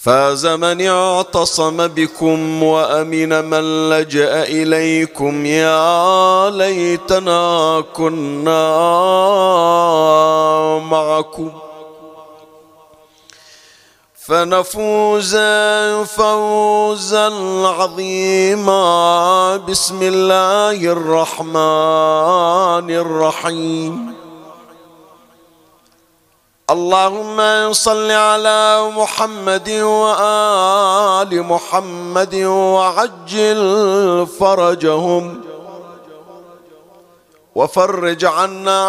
فاز من اعتصم بكم وأمن من لجأ إليكم يا ليتنا كنا معكم. فنفوز فوزا عظيما. بسم الله الرحمن الرحيم. اللهم صل على محمد وآل محمد وعجل فرجهم وفرج عنا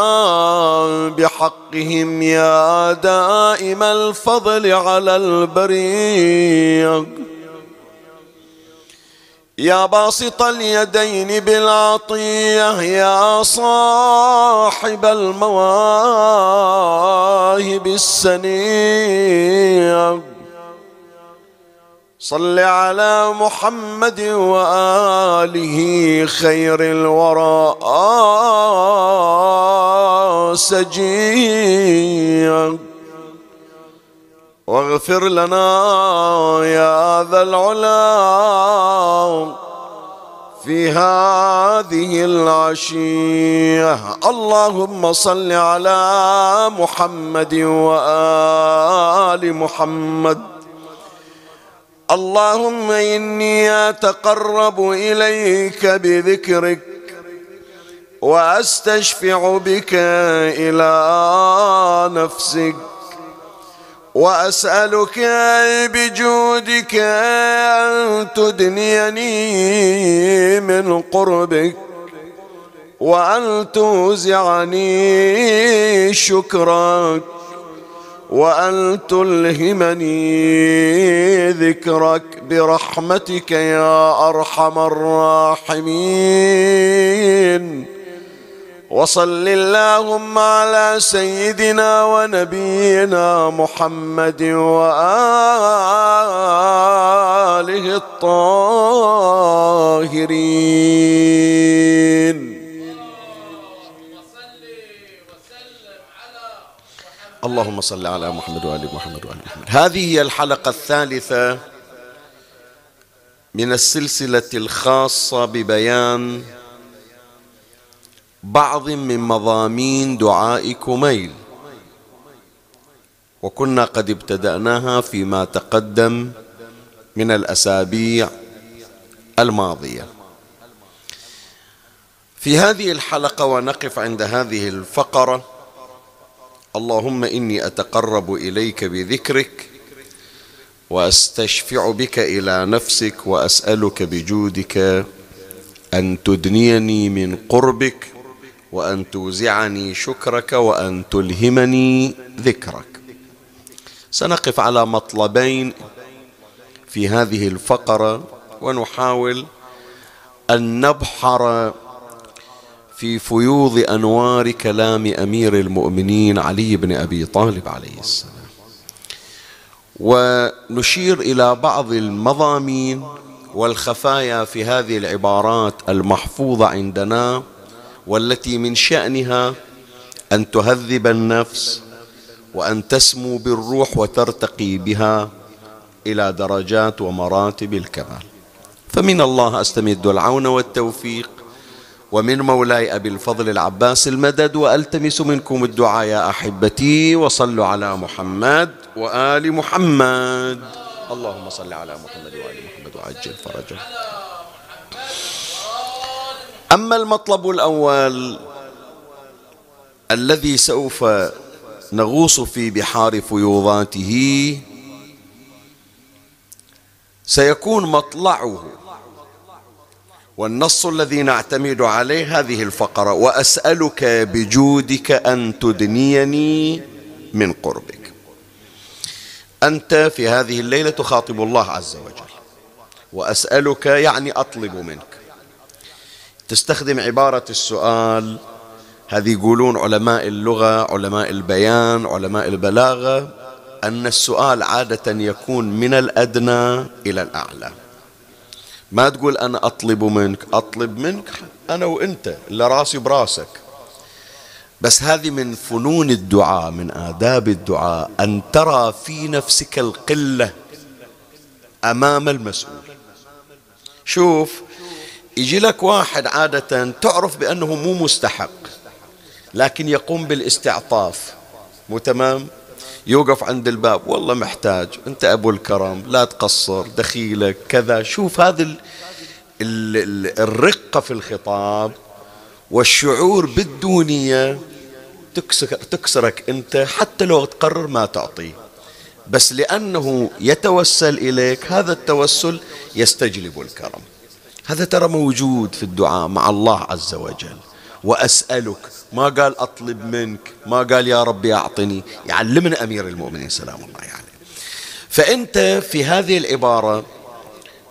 بحقهم يا دائم الفضل على البريق. يا باسط اليدين بالعطيه يا صاحب المواهب السنية. صل على محمد وآله خير الورى. سجية. واغفر لنا يا ذا العلا في هذه العشية. اللهم صل على محمد وآل محمد. اللهم إني أتقرب إليك بذكرك وأستشفع بك إلى نفسك. وأسألك بجودك أن تدنيني من قربك وأن توزعني شكرك وأن تلهمني ذكرك برحمتك يا أرحم الراحمين. وصل اللهم على سيدنا ونبينا محمد وآله الطاهرين. اللهم صل على محمد وآل محمد وآل محمد. هذه هي الحلقة الثالثة من السلسلة الخاصة ببيان بعض من مضامين دعاء كميل وكنا قد ابتدأناها فيما تقدم من الأسابيع الماضية. في هذه الحلقة ونقف عند هذه الفقرة. اللهم إني أتقرب إليك بذكرك وأستشفع بك إلى نفسك وأسألك بجودك أن تدنيني من قربك وأن توزعني شكرك وأن تلهمني ذكرك. سنقف على مطلبين في هذه الفقرة ونحاول أن نبحر في فيوض أنوار كلام أمير المؤمنين علي بن أبي طالب عليه السلام. ونشير إلى بعض المضامين والخفايا في هذه العبارات المحفوظة عندنا والتي من شأنها أن تهذب النفس وأن تسمو بالروح وترتقي بها إلى درجات ومراتب الكمال. فمن الله أستمد العون والتوفيق ومن مولاي أبي الفضل العباس المدد وألتمس منكم الدعاء يا أحبتي وصلوا على محمد وآل محمد. اللهم صل على محمد وآل محمد وعجل فرجه. أما المطلب الأول الذي سوف نغوص في بحار فيوضاته سيكون مطلعه. والنص الذي نعتمد عليه هذه الفقرة وأسألك بجودك أن تدنيني من قربك. أنت في هذه الليلة تخاطب الله عز وجل وأسألك يعني أطلب منك. تستخدم عبارة السؤال هذه يقولون علماء اللغة علماء البيان علماء البلاغة أن السؤال عادة يكون من الأدنى إلى الأعلى. ما تقول أنا أطلب منك؟ أطلب منك أنا وإنت اللي راسي براسك. بس هذه من فنون الدعاء من آداب الدعاء أن ترى في نفسك القلة أمام المسؤول. شوف يجي لك واحد عادة تعرف بأنه مو مستحق لكن يقوم بالاستعطاف. مو تمام؟ يوقف عند الباب والله محتاج أنت أبو الكرم لا تقصر دخيلك كذا. شوف هذا ال ال الرقة في الخطاب والشعور بالدونية تكسر تكسرك أنت حتى لو تقرر ما تعطيه بس لأنه يتوسل إليك هذا التوسل يستجلب الكرم. هذا ترى موجود في الدعاء مع الله عز وجل. وأسألك ما قال أطلب منك ما قال يا ربي أعطني. يعلمنا أمير المؤمنين سلام الله عليه. يعني. فأنت في هذه العبارة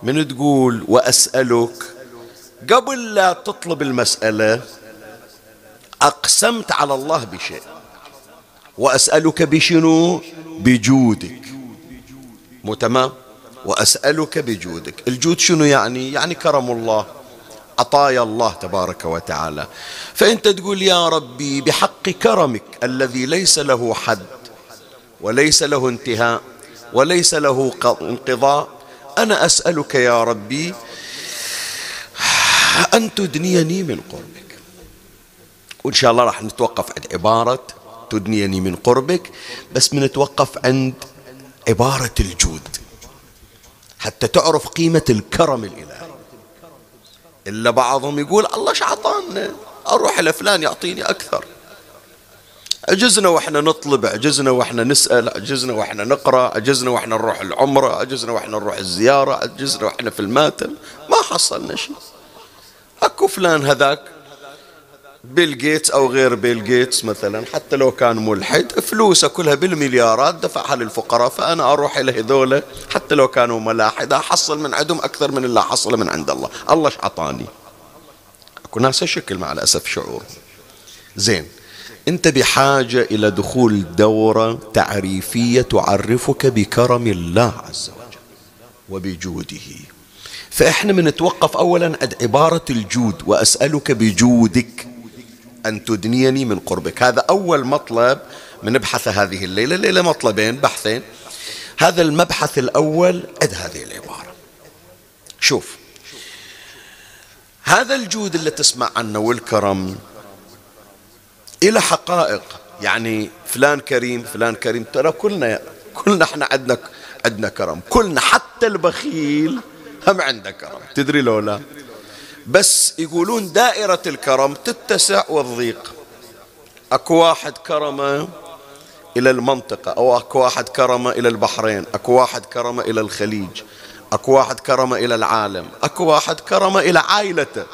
من تقول وأسألك قبل لا تطلب المسألة أقسمت على الله بشيء. وأسألك بشنو؟ بجودك. مو تمام؟ وأسألك بجودك. الجود شنو يعني؟ يعني كرم الله عطايا الله تبارك وتعالى. فأنت تقول يا ربي بحق كرمك الذي ليس له حد وليس له انتهاء وليس له انقضاء. أنا أسألك يا ربي أن تدنيني من قربك. وإن شاء الله راح نتوقف عند عبارة تدنيني من قربك بس بنتوقف عند عبارة الجود. حتى تعرف قيمة الكرم الإلهي. إلا بعضهم يقول الله شعطانا أروح لفلان يعطيني أكثر. عجزنا وإحنا نطلب عجزنا وإحنا نسأل عجزنا وإحنا نقرأ عجزنا وإحنا نروح العمرة عجزنا وإحنا نروح الزيارة عجزنا وإحنا في الماتم ما حصلنا شيء. أكو فلان هذاك بيل جيتس أو غير بيل جيتس مثلا حتى لو كان ملحد فلوسه كلها بالمليارات دفعها للفقراء فأنا أروح إلى هذول حتى لو كانوا ملاحدة احصل من عندهم أكثر من اللي حصل من عند الله. الله إيش أعطاني. أكو ناس شكل مع الأسف شعور. زين. أنت بحاجة إلى دخول دورة تعريفية تعرفك بكرم الله عز وجل وبجوده. فإحنا بنتوقف اولا عند عبارة الجود وأسألك بجودك. أن تدنيني من قربك. هذا أول مطلب من نبحث هذه الليلة. الليلة مطلبين بحثين. هذا المبحث الأول عد هذه العبارة. شوف. هذا الجود اللي تسمع عنه والكرم إلى حقائق. يعني فلان كريم فلان كريم. ترى كلنا كلنا إحنا عندنا عندنا كرم. كلنا حتى البخيل هم عنده كرم. تدري لو لا؟ بس يقولون دائرة الكرم تتسع والضيق. أكو واحد كرمه إلى المنطقة أو أكو واحد كرمه إلى البحرين أكو واحد كرمه إلى الخليج أكو واحد كرمه إلى العالم أكو واحد كرمه إلى عائلته.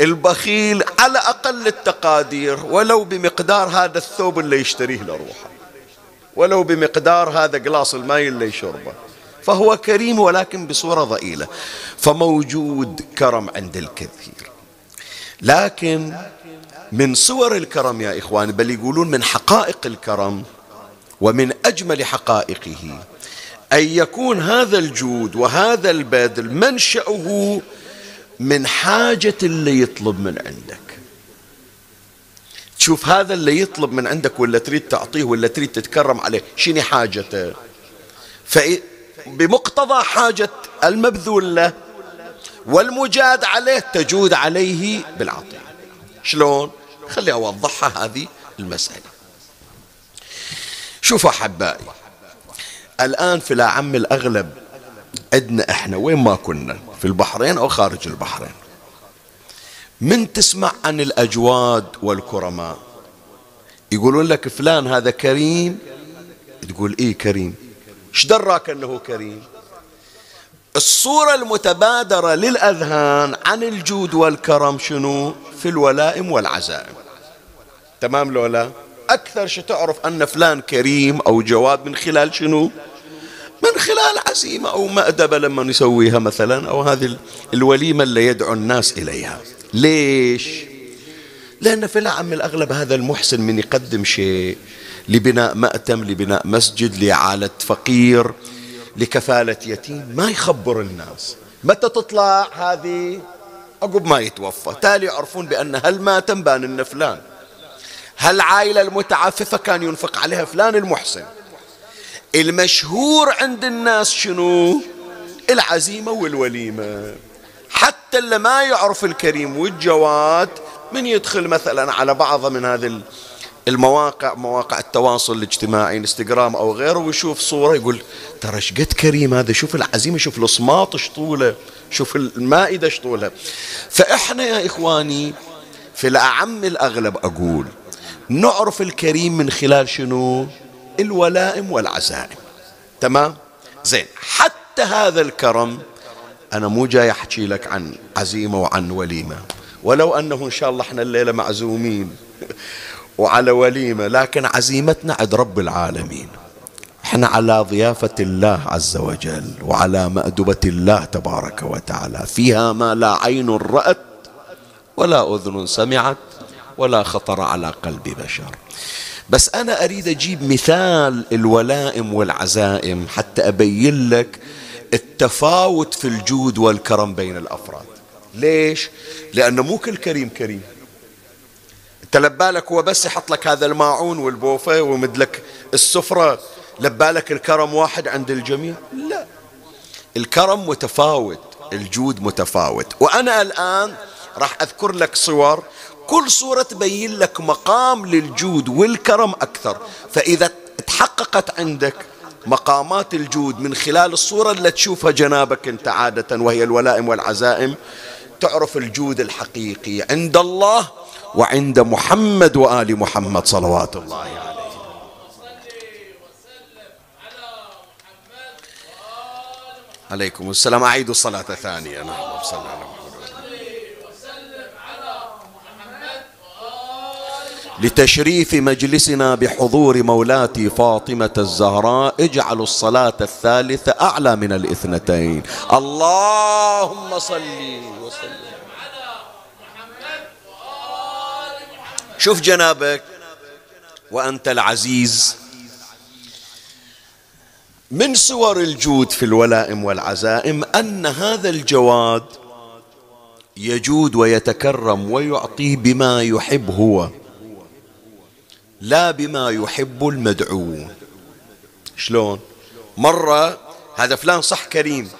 البخيل على أقل التقادير ولو بمقدار هذا الثوب اللي يشتريه لروحه ولو بمقدار هذا قلاص الماء اللي يشربه. فهو كريم ولكن بصورة ضئيلة. فموجود كرم عند الكثير. لكن من صور الكرم يا إخواني بل يقولون من حقائق الكرم ومن أجمل حقائقه أن يكون هذا الجود وهذا البذل منشأه من حاجة اللي يطلب من عندك. تشوف هذا اللي يطلب من عندك ولا تريد تعطيه ولا تريد تتكرم عليه شنو حاجته؟ بمقتضى حاجة المبذول له والمجاد عليه تجود عليه بالعطية. شلون؟ خلي أوضحها هذه المسألة. شوفوا أحبائي الآن في الأعم الأغلب عندنا إحنا وين ما كنا في البحرين أو خارج البحرين من تسمع عن الأجواد والكرماء؟ يقولون لك فلان هذا كريم؟ تقول إيه كريم؟ إيش دراك أنه كريم. الصورة المتبادرة للأذهان عن الجود والكرم شنو؟ في الولائم والعزائم. تمام لولا؟ أكثر شيء تعرف أن فلان كريم أو جواد من خلال شنو؟ من خلال عزيمة أو مأدبة لما نسويها مثلا أو هذه الوليمة اللي يدعو الناس إليها. ليش؟ لأن في العام الأغلب هذا المحسن من يقدم شيء. لبناء مأتم لبناء مسجد لإعالة فقير لكفالة يتيم. ما يخبر الناس. متى تطلع هذه؟ عقب ما يتوفى. تالي يعرفون بأن هل ماتم بان إن فلان. هالعائلة المتعففة كان ينفق عليها فلان المحسن. المشهور عند الناس شنو؟ العزيمة والوليمة. حتى اللي ما يعرف الكريم والجواد من يدخل مثلا على بعض من هذه المواقع مواقع التواصل الاجتماعي انستغرام أو غيره ويشوف صورة يقول ترى إيش قد كريم هذا؟ شوف العزيمة شوف الصماط إيش طوله شوف المائدة إيش طولها فإحنا يا إخواني في الأعم الأغلب أقول نعرف الكريم من خلال شنو؟ الولائم والعزائم. تمام؟ زين حتى هذا الكرم أنا مو جاي أحكي لك عن عزيمة وعن وليمة. ولو أنه إن شاء الله إحنا الليلة معزومين. وعلى وليمة لكن عزيمتنا عند رب العالمين. إحنا على ضيافة الله عز وجل وعلى مأدبة الله تبارك وتعالى. فيها ما لا عين رأت ولا أذن سمعت ولا خطر على قلب بشر. بس أنا أريد أجيب مثال الولائم والعزائم حتى أبين لك التفاوت في الجود والكرم بين الأفراد. ليش؟ لأنه مو كل كريم كريم. انت لبالك هو بس يحط لك هذا الماعون والبوفة ومدلك السفرة. لبالك الكرم واحد عند الجميع؟ لا. الكرم متفاوت الجود متفاوت. وأنا الآن راح أذكر لك صور. كل صورة تبين لك مقام للجود والكرم أكثر. فإذا تحققت عندك مقامات الجود من خلال الصورة اللي تشوفها جنابك أنت عادة وهي الولائم والعزائم تعرف الجود الحقيقي. عند الله وعند محمد وآل محمد صلوات الله عليه. عليكم السلام. أعيد الصلاة ثانية نعم صلى الله عليه لتشريف مجلسنا بحضور مولاتي فاطمة الزهراء اجعلوا الصلاة الثالثة أعلى من الاثنتين. اللهم صل وسلم. شوف جنابك وأنت العزيز. من صور الجود في الولائم والعزائم أن هذا الجواد يجود ويتكرم ويعطي بما يحب هو لا بما يحب المدعو. شلون؟ مرة هذا فلان صح كريم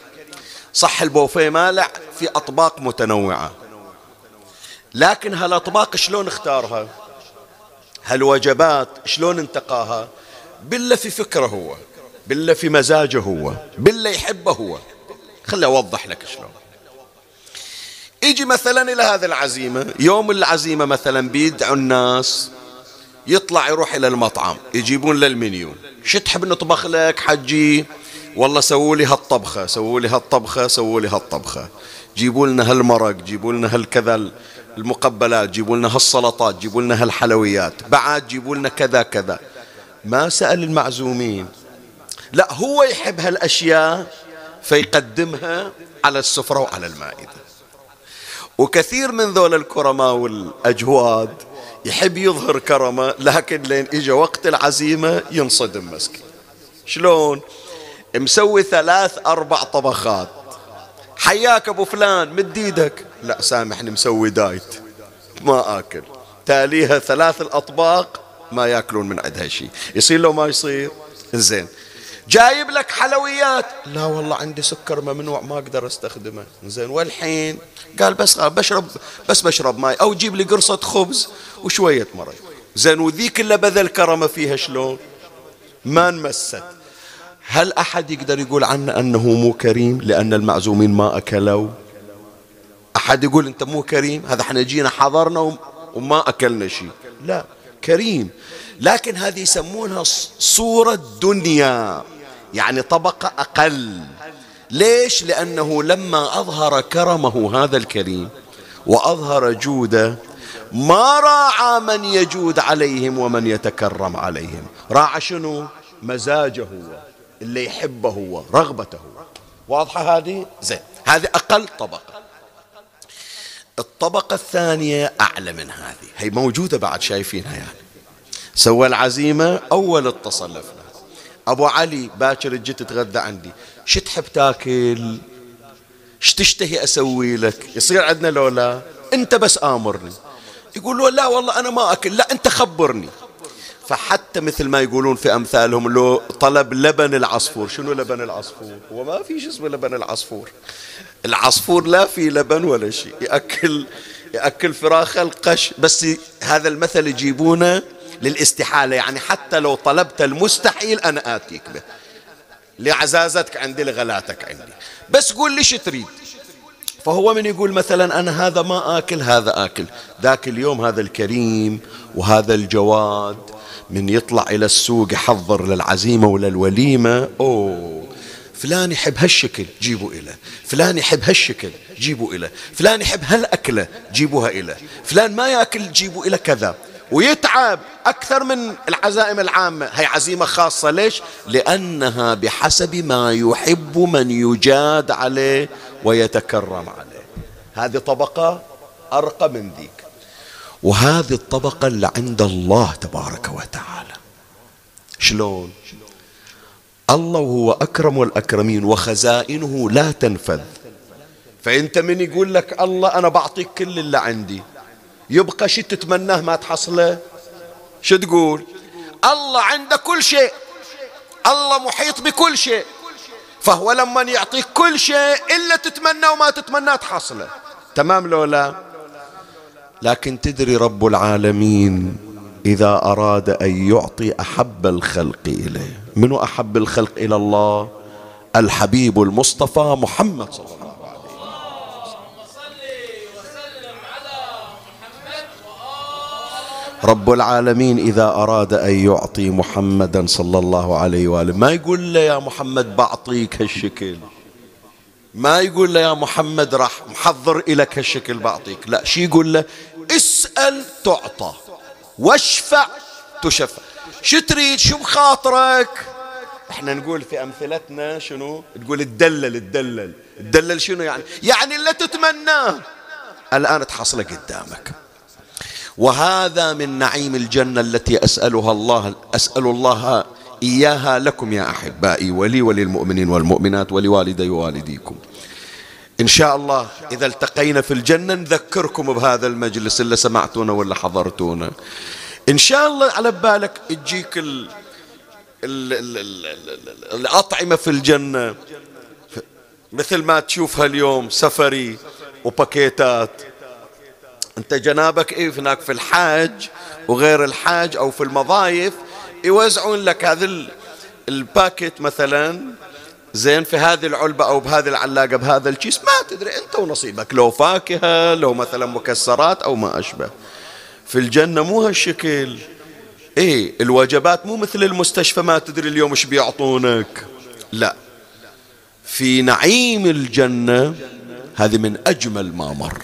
صح البوفيه مالع في أطباق متنوعة. لكن هالأطباق شلون اختارها؟ هالوجبات شلون انتقاها؟ بالله في فكره هو بالله في مزاجه هو بالله يحبه هو. خلي أوضح لك شلون. يجي مثلا إلى هذه العزيمة يوم العزيمة مثلا بيدعوا الناس يطلع يروح إلى المطعم يجيبون له المنيو. شو تحب نطبخ لك حجي؟ والله سووا لي هالطبخة سووا لي هالطبخة سووا لي هالطبخة. جيبوا لنا هالمرق جيبوا لنا هالكذا المقبلات جيبوا لنا هالسلطات جيبوا لنا هالحلويات بعد جيبوا لنا كذا كذا. ما سأل المعزومين. لا هو يحب هالأشياء فيقدمها على السفرة وعلى المائدة. وكثير من ذول الكرماء والأجواد يحب يظهر كرمه لكن لين اجى وقت العزيمة ينصدم مسكين. شلون؟ مسوي ثلاث أربع طبخات. حياك أبو فلان مد إيدك. لا سامحني مسوي diet. ما آكل. تاليها ثلاث الأطباق ما يأكلون من عندها شيء. يصير لو ما يصير. زين جايب لك حلويات. لا والله عندي سكر ممنوع ما أقدر أستخدمه. زين والحين قال بس بشرب بس بشرب ماي. أو جيب لي قرصة خبز وشوية مرق زين وذيك اللي بذل كرمه فيها شلون؟ ما انمست. هل أحد يقدر يقول عنه أنه مو كريم؟ لأن المعزومين ما أكلوا. أحد يقول أنت مو كريم؟ هذا إحنا جينا حضرنا وما أكلنا شيء. لا كريم. لكن هذه يسمونها صورة دنيا. يعني طبقة أقل. ليش؟ لأنه لما أظهر كرمه هذا الكريم وأظهر جوده ما راعى من يجود عليهم ومن يتكرم عليهم. راعى شنو؟ مزاجه هو اللي يحبه هو رغبته هو. واضحة هذه؟ زين. هذه أقل طبقة. الطبقة الثانية أعلى من هذه. هي موجودة بعد شايفينها يعني. سوى العزيمة أول اتصل لفنا أبو علي باكر جيت تتغدى عندي. شو تحب تاكل؟ شو تشتهي أسوي لك؟ يصير عندنا لو لا أنت بس آمرني. يقول له لا والله أنا ما أكل. لا أنت خبرني. فحتى مثل ما يقولون في أمثالهم لو طلب لبن العصفور. شنو لبن العصفور؟ هو ما في شيء اسمه لبن العصفور؟ العصفور لا في لبن ولا شيء. يأكل يأكل فراخ القش. بس هذا المثل يجيبونه للاستحالة. يعني حتى لو طلبت المستحيل أنا آتيك به. لعزازتك عندي لغلاتك عندي. بس قول لي شو تريد. فهو من يقول مثلا أنا هذا ما آكل هذا آكل. ذاك اليوم هذا الكريم وهذا الجواد من يطلع إلى السوق يحضر للعزيمة وللوليمة أوه. فلان يحب هالشكل جيبوا إليه فلان يحب هالشكل جيبوا إليه فلان يحب هالأكلة جيبوها إليه فلان ما يأكل جيبوا إلى كذا. ويتعب أكثر من العزائم العامة. هي عزيمة خاصة. ليش؟ لأنها بحسب ما يحب من يجاد عليه ويتكرم عليه. هذه طبقة أرقى من ذيك. وهذه الطبقة اللي عند الله تبارك وتعالى. شلون؟ الله وهو أكرم الأكرمين وخزائنه لا تنفذ. فأنت من يقول لك الله أنا بعطيك كل اللي عندي. يبقى شي تتمناه ما تحصله؟ شو تقول؟ الله عنده كل شيء. الله محيط بكل شيء. فهو لما يعطيك كل شيء إلا تتمنى وما تتمنى تحصله. تمام لو لا؟ لكن تدري رب العالمين إذا أراد أن يعطي أحب الخلق إليه. من أحب الخلق إلى الله؟ الحبيب المصطفى محمد صلى الله عليه وسلم. رب العالمين إذا أراد أن يعطي محمدا صلى الله عليه وآله. ما يقول له يا محمد بعطيك هالشكل. ما يقول له يا محمد راح محضر إلك هالشكل بعطيك. لا شي يقول له اسأل تعطى. واشفع تشفع. شو تريد؟ شو بخاطرك؟ إحنا نقول في أمثلتنا شنو؟ تقول الدلل الدلل الدلل شنو يعني؟ يعني اللي تتمناه الآن تحصله قدامك. وهذا من نعيم الجنة التي أسألها الله أسأل الله إياها لكم يا أحبائي ولي وللمؤمنين والمؤمنات ولوالدي ووالديكم. إن شاء الله إذا التقينا في الجنة نذكركم بهذا المجلس اللي سمعتونا ولا حضرتونا. إن شاء الله على بالك تجيك ال... ال... ال... ال... ال... الأطعمة في الجنة. مثل ما تشوفها اليوم سفري وباكيتات. أنت جنابك إيه هناك في الحج وغير الحج أو في المضايف يوزعون لك هذا ال packet مثلا. زين في هذه العلبة أو بهذه العلاقة بهذا الكيس ما تدري أنت ونصيبك. لو فاكهة لو مثلا مكسرات أو ما أشبه. في الجنة مو هالشكل. إيه الوجبات مو مثل المستشفى ما تدري اليوم إيش بيعطونك. لا. في نعيم الجنة هذه من أجمل ما مر.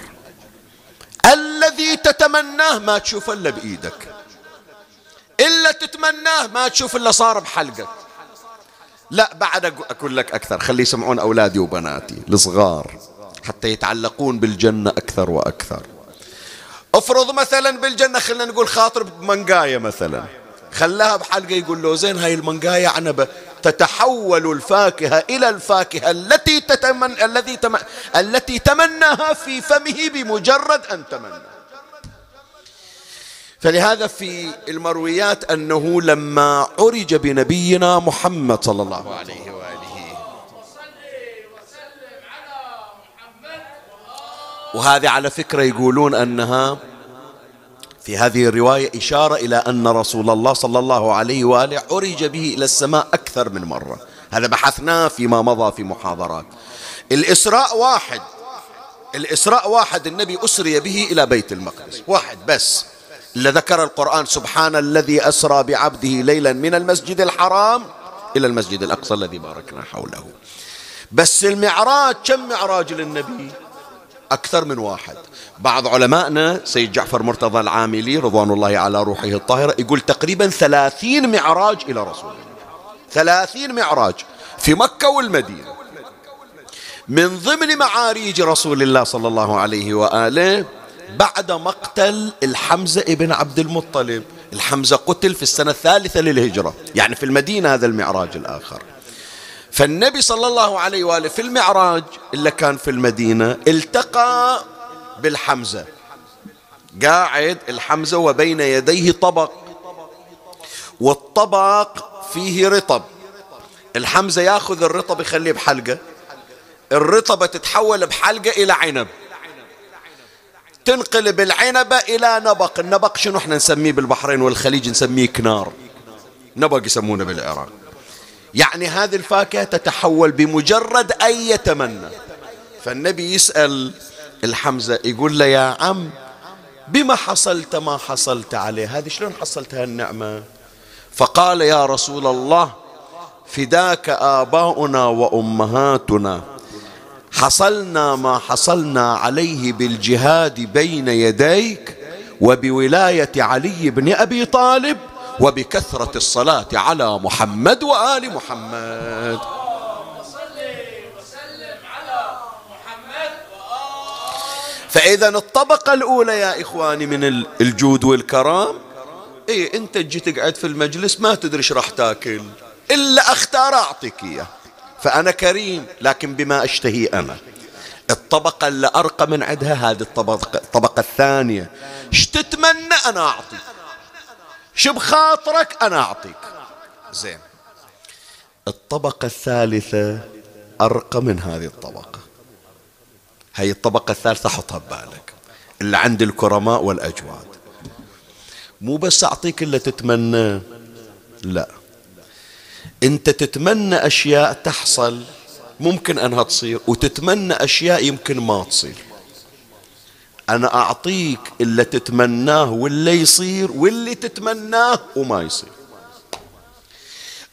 الذي تتمناه ما تشوف إلا بإيدك. إلا تتمناه ما تشوف إلا صار بحلقك. لا بعد أقول لك أكثر. خلي يسمعون أولادي وبناتي الصغار حتى يتعلقون بالجنة أكثر وأكثر. افرض مثلا بالجنة خلينا نقول خاطر بمنقاية مثلا. خلاها بحلقة يقول له زين هاي المنقاية عنبة تتحول الفاكهة إلى الفاكهة التي تتمن الذي تم... التي تمناها في فمه بمجرد أن تمنى. فلهذا في المرويات أنه لما عرج بنبينا محمد صلى الله عليه وآله وهذه على فكرة يقولون أنها في هذه الرواية إشارة إلى أن رسول الله صلى الله عليه وآله عرج به إلى السماء أكثر من مرة. هذا بحثناه فيما مضى في محاضرات. الإسراء واحد. الإسراء واحد النبي أسري به إلى بيت المقدس. واحد بس. اللي ذكر القرآن سبحان الذي أسرى بعبده ليلا من المسجد الحرام إلى المسجد الأقصى الذي باركنا حوله. بس المعراج كم معراج للنبي؟ أكثر من واحد. بعض علمائنا سيد جعفر مرتضى العاملي رضوان الله على روحه الطاهرة يقول تقريبا ثلاثين معراج إلى رسول الله. ثلاثين معراج في مكة والمدينة. من ضمن معاريج رسول الله صلى الله عليه وآله بعد مقتل الحمزة ابن عبد المطلب. الحمزة قتل في السنة الثالثة للهجرة. يعني في المدينة هذا المعراج الآخر. فالنبي صلى الله عليه وآله في المعراج اللي كان في المدينة التقى بالحمزة. قاعد الحمزة وبين يديه طبق والطبق فيه رطب. الحمزة ياخذ الرطب يخليه بحلقة. الرطبة تتحول بحلقة إلى عنب. تنقلب العنبة إلى نبق. النبق شنو إحنا نسميه بالبحرين والخليج؟ نسميه كنار. نبق يسمونه بالعراق. يعني هذه الفاكهة تتحول بمجرد أن يتمنى. فالنبي يسأل الحمزة يقول له يا عم بما حصلت ما حصلت عليه؟ هذه شلون حصلت هالنعمة؟ فقال يا رسول الله فداك آباؤنا وأمهاتنا. حصلنا ما حصلنا عليه بالجهاد بين يديك وبولاية علي بن أبي طالب وبكثرة الصلاة على محمد وآل محمد. فإذا الطبقة الأولى يا إخواني من الجود والكرام إيه أنت تجي تقعد في المجلس ما تدري إيش راح تاكل إلا أختار أعطيك إياه. فأنا كريم لكن بما أشتهي أنا. الطبقة اللي أرقى من عندها هذه الطبقة, الطبقة الثانية. إيش تتمنى أنا أعطيك؟ شو بخاطرك أنا أعطيك. زين. الطبقة الثالثة أرقى من هذه الطبقة. هي الطبقة الثالثة حطها ببالك. اللي عند الكرماء والأجواد. مو بس أعطيك اللي تتمنى. لا. أنت تتمنى أشياء تحصل ممكن أنها تصير وتتمنى أشياء يمكن ما تصير. أنا أعطيك اللي تتمناه واللي يصير واللي تتمناه وما يصير.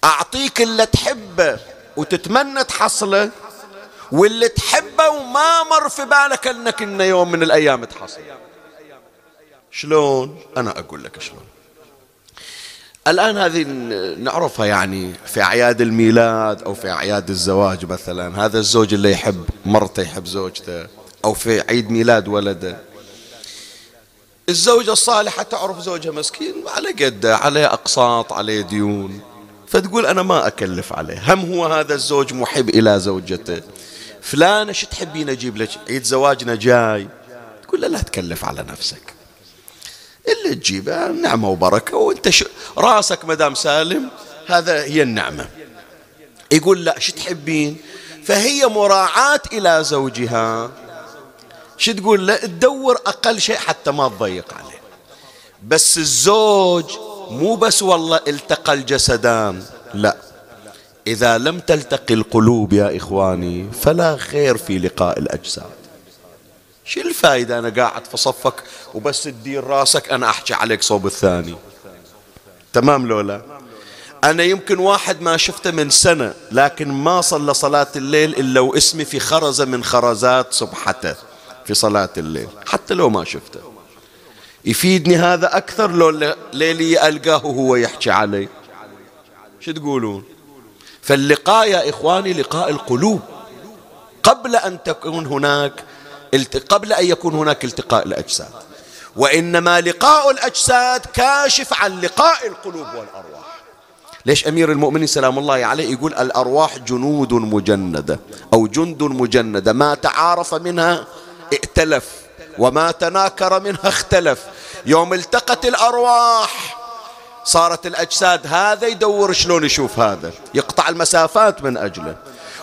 أعطيك اللي تحبه وتتمنى تحصله واللي تحبه وما مر في بالك أنك إن يوم من الأيام تحصل. شلون؟ أنا أقول لك شلون. الآن هذه نعرفها يعني في أعياد الميلاد أو في أعياد الزواج مثلا. هذا الزوج اللي يحب مرته يحب زوجته. أو في عيد ميلاد ولده الزوجة الصالحة تعرف زوجها مسكين على قده عليه أقساط عليه ديون. فتقول أنا ما أكلف عليه. هم هو هذا الزوج محب إلى زوجته. فلانة شو تحبين أجيب لك؟ عيد زواجنا جاي. تقول له لا تكلف على نفسك. اللي تجيبه نعمة وبركة وأنت ش... راسك مدام سالم هذا هي النعمة. يقول لا شو تحبين؟ فهي مراعاة إلى زوجها. شو تقول له؟ تدور أقل شيء حتى ما تضيق عليه. بس الزوج مو بس والله التقى الجسدان لا. إذا لم تلتقي القلوب يا إخواني فلا خير في لقاء الأجساد. شو الفائدة أنا قاعد في صفك وبس تدير راسك أنا أحكي عليك صوب الثاني. تمام لولا؟ أنا يمكن واحد ما شفته من سنة لكن ما صلى صلاة الليل إلا واسمي في خرزة من خرزات صبحته. في صلاة الليل. حتى لو ما شفته. يفيدني هذا أكثر لو ليلي ألقاه وهو يحكي علي. شو تقولون؟ فاللقاء يا إخواني لقاء القلوب. قبل أن تكون هناك قبل أن يكون هناك التقاء الأجساد. وإنما لقاء الأجساد كاشف عن لقاء القلوب والأرواح. ليش أمير المؤمنين سلام الله عليه يقول الأرواح جنود مجندة أو جند مجندة ما تعارف منها ائتلف وما تناكر منها اختلف. يوم التقت الأرواح صارت الأجساد هذا يدور شلون يشوف هذا يقطع المسافات من أجله.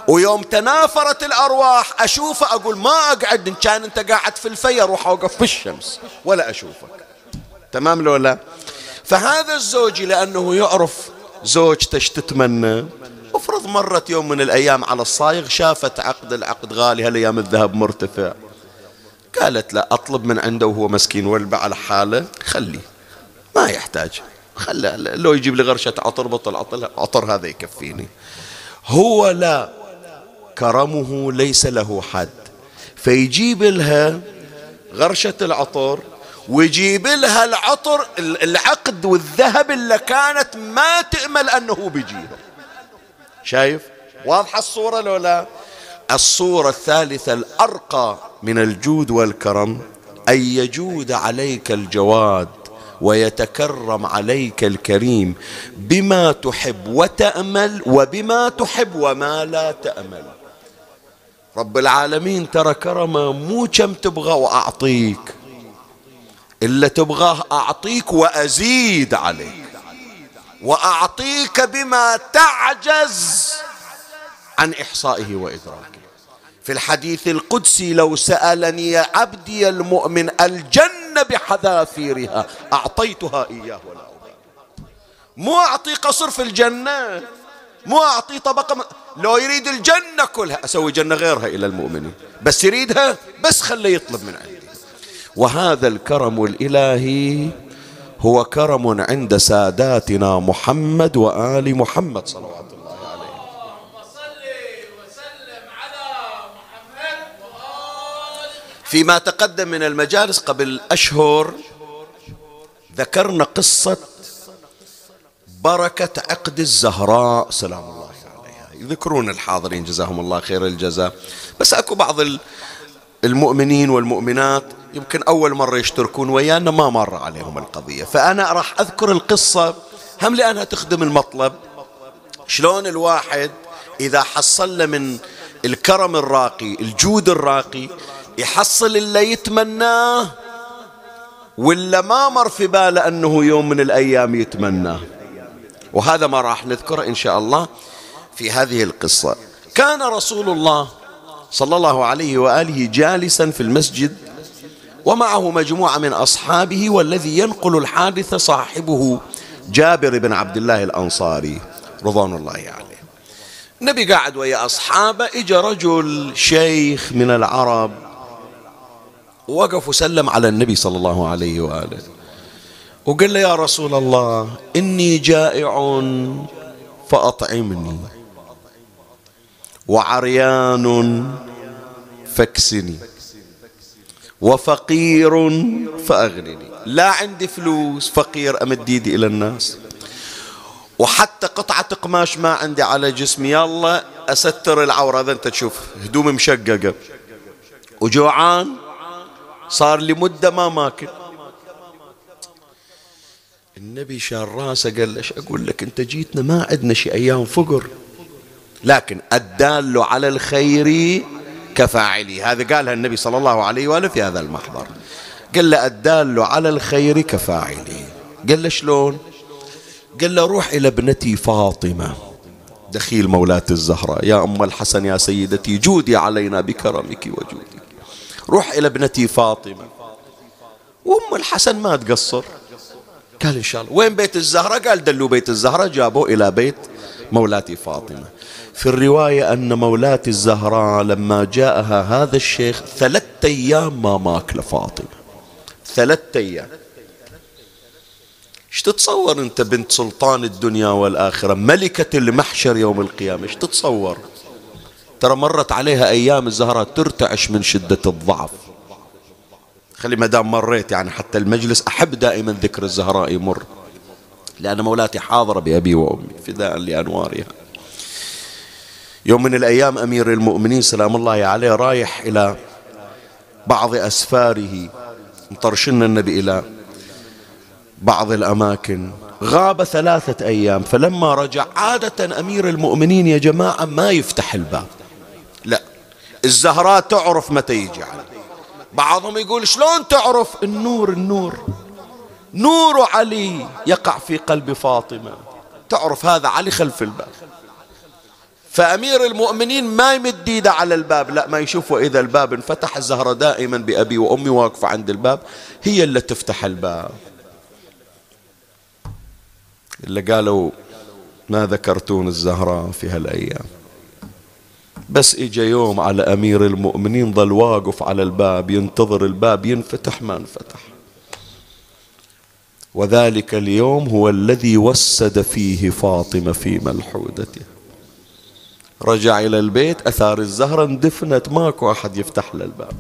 ويوم تنافرت الأرواح أشوفه أقول ما أقعد إن كان أنت قاعد في الفي أروح أوقف في الشمس ولا أشوفك. تمام لو لا؟ فهذا الزوج لأنه يعرف زوجته تتمنى. افرض مرت يوم من الأيام على الصايغ شافت عقد العقد غالي هالأيام الذهب مرتفع؟ قالت لا أطلب من عنده وهو مسكين والبع على حاله خليه ما يحتاج. خلى لو يجيب لي غرشة عطر بطل عطر, عطر هذا يكفيني. هو لا كرمه ليس له حد. فيجيب لها غرشة العطر ويجيب لها العطر العقد والذهب اللي كانت ما تأمل أنه بيجيها شايف؟ واضحة الصورة لو لا؟ الصورة الثالثة الأرقى من الجود والكرم أن يجود عليك الجواد ويتكرم عليك الكريم. بما تحب وتأمل وبما تحب وما لا تأمل. رب العالمين ترى كرمه مو كم تبغى وأعطيك إلا تبغاه أعطيك وأزيد عليك. وأعطيك بما تعجز عن إحصائه وإدراكه. في الحديث القدسي لو سألني عبدي المؤمن الجنة بحذافيرها أعطيتها إياه ولا أبالي مو أعطي قصر في الجنة مو أعطي طبقة م... لو يريد الجنة كلها أسوي جنة غيرها إلى المؤمنين. بس يريدها بس خليه يطلب من عندي. وهذا الكرم الإلهي هو كرم عند ساداتنا محمد وآل محمد صلوات الله عليه فيما تقدم من المجالس قبل أشهر ذكرنا قصة بركة عقد الزهراء سلام الله عليها. يذكرون الحاضرين جزاهم الله خير الجزاء. بس أكو بعض المؤمنين والمؤمنات يمكن أول مرة يشتركون ويانا ما مر عليهم القضية. فأنا راح أذكر القصة هم لأنها تخدم المطلب. شلون الواحد إذا حصل من الكرم الراقي الجود الراقي يحصل اللي يتمناه ولا ما مر في باله أنه يوم من الأيام يتمناه. وهذا ما راح نذكره إن شاء الله في هذه القصة. كان رسول الله صلى الله عليه وآله جالسا في المسجد ومعه مجموعة من أصحابه والذي ينقل الحادثة صاحبه جابر بن عبد الله الأنصاري رضوان الله عليه. النبي قاعد ويا أصحابه إجا رجل شيخ من العرب وقف وسلم على النبي صلى الله عليه وآله. وقال له يا رسول الله إني جائع فأطعمني وعريان فاكسني وفقير فأغنني. لا عندي فلوس فقير أمد ايدي إلى الناس؟ وحتى قطعة قماش ما عندي على جسمي. يلا أستر العورة هذا أنت تشوف هدوم مشققة. وجوعان صار لي مدة ما ماكل. النبي شال راسه قال إيش أقول لك؟ أنت جيتنا ما عندنا شي أيام فقر. لكن الدال على الخير كفاعلي هذا قالها النبي صلى الله عليه وآله في هذا المحضر. قال له الدال على الخير كفاعلي قال له شلون؟ قال له روح إلى ابنتي فاطمة. دخيل مولاة الزهراء. يا أم الحسن يا سيدتي جودي علينا بكرمك وجودك. روح إلى ابنتي فاطمة. وأم الحسن ما تقصر. قال إن شاء الله. وين بيت الزهرة؟ قال دلوا بيت الزهرة جابوا إلى بيت مولاتي فاطمة. في الرواية أن مولاتي الزهراء لما جاءها هذا الشيخ ثلاثة أيام ما ماكل فاطمة ثلاثة أيام. إيش تتصور أنت بنت سلطان الدنيا والآخرة؟ ملكة المحشر يوم القيامة إيش تتصور؟ ترى مرت عليها أيام الزهراء ترتعش من شدة الضعف. خلي ما دام مريت يعني حتى المجلس أحب دائما ذكر الزهراء يمر. لأن مولاتي حاضرة بأبي وأمي فداء لأنوارها يوم من الأيام أمير المؤمنين سلام الله عليه رايح إلى بعض أسفاره مطرشنا النبي إلى بعض الأماكن. غاب ثلاثة أيام فلما رجع عادة أمير المؤمنين يا جماعة ما يفتح الباب. لا. الزهراء تعرف متى يجي على بعضهم يقول شلون تعرف؟ النور النور. نور علي يقع في قلب فاطمة. تعرف هذا علي خلف الباب. فأمير المؤمنين ما يمد إيده على الباب لا ما يشوف وإذا الباب انفتح. الزهرة دائما بأبي وأمي واقفة عند الباب. هي اللي تفتح الباب. اللي قالوا ما ذكرتون الزهراء في هالأيام؟ بس اجى يوم على أمير المؤمنين ظل واقف على الباب ينتظر الباب ينفتح ما انفتح. وذلك اليوم هو الذي وسد فيه فاطمة في ملحودته. رجع إلى البيت أثار الزهرة اندفنت ماكو أحد يفتح له الباب.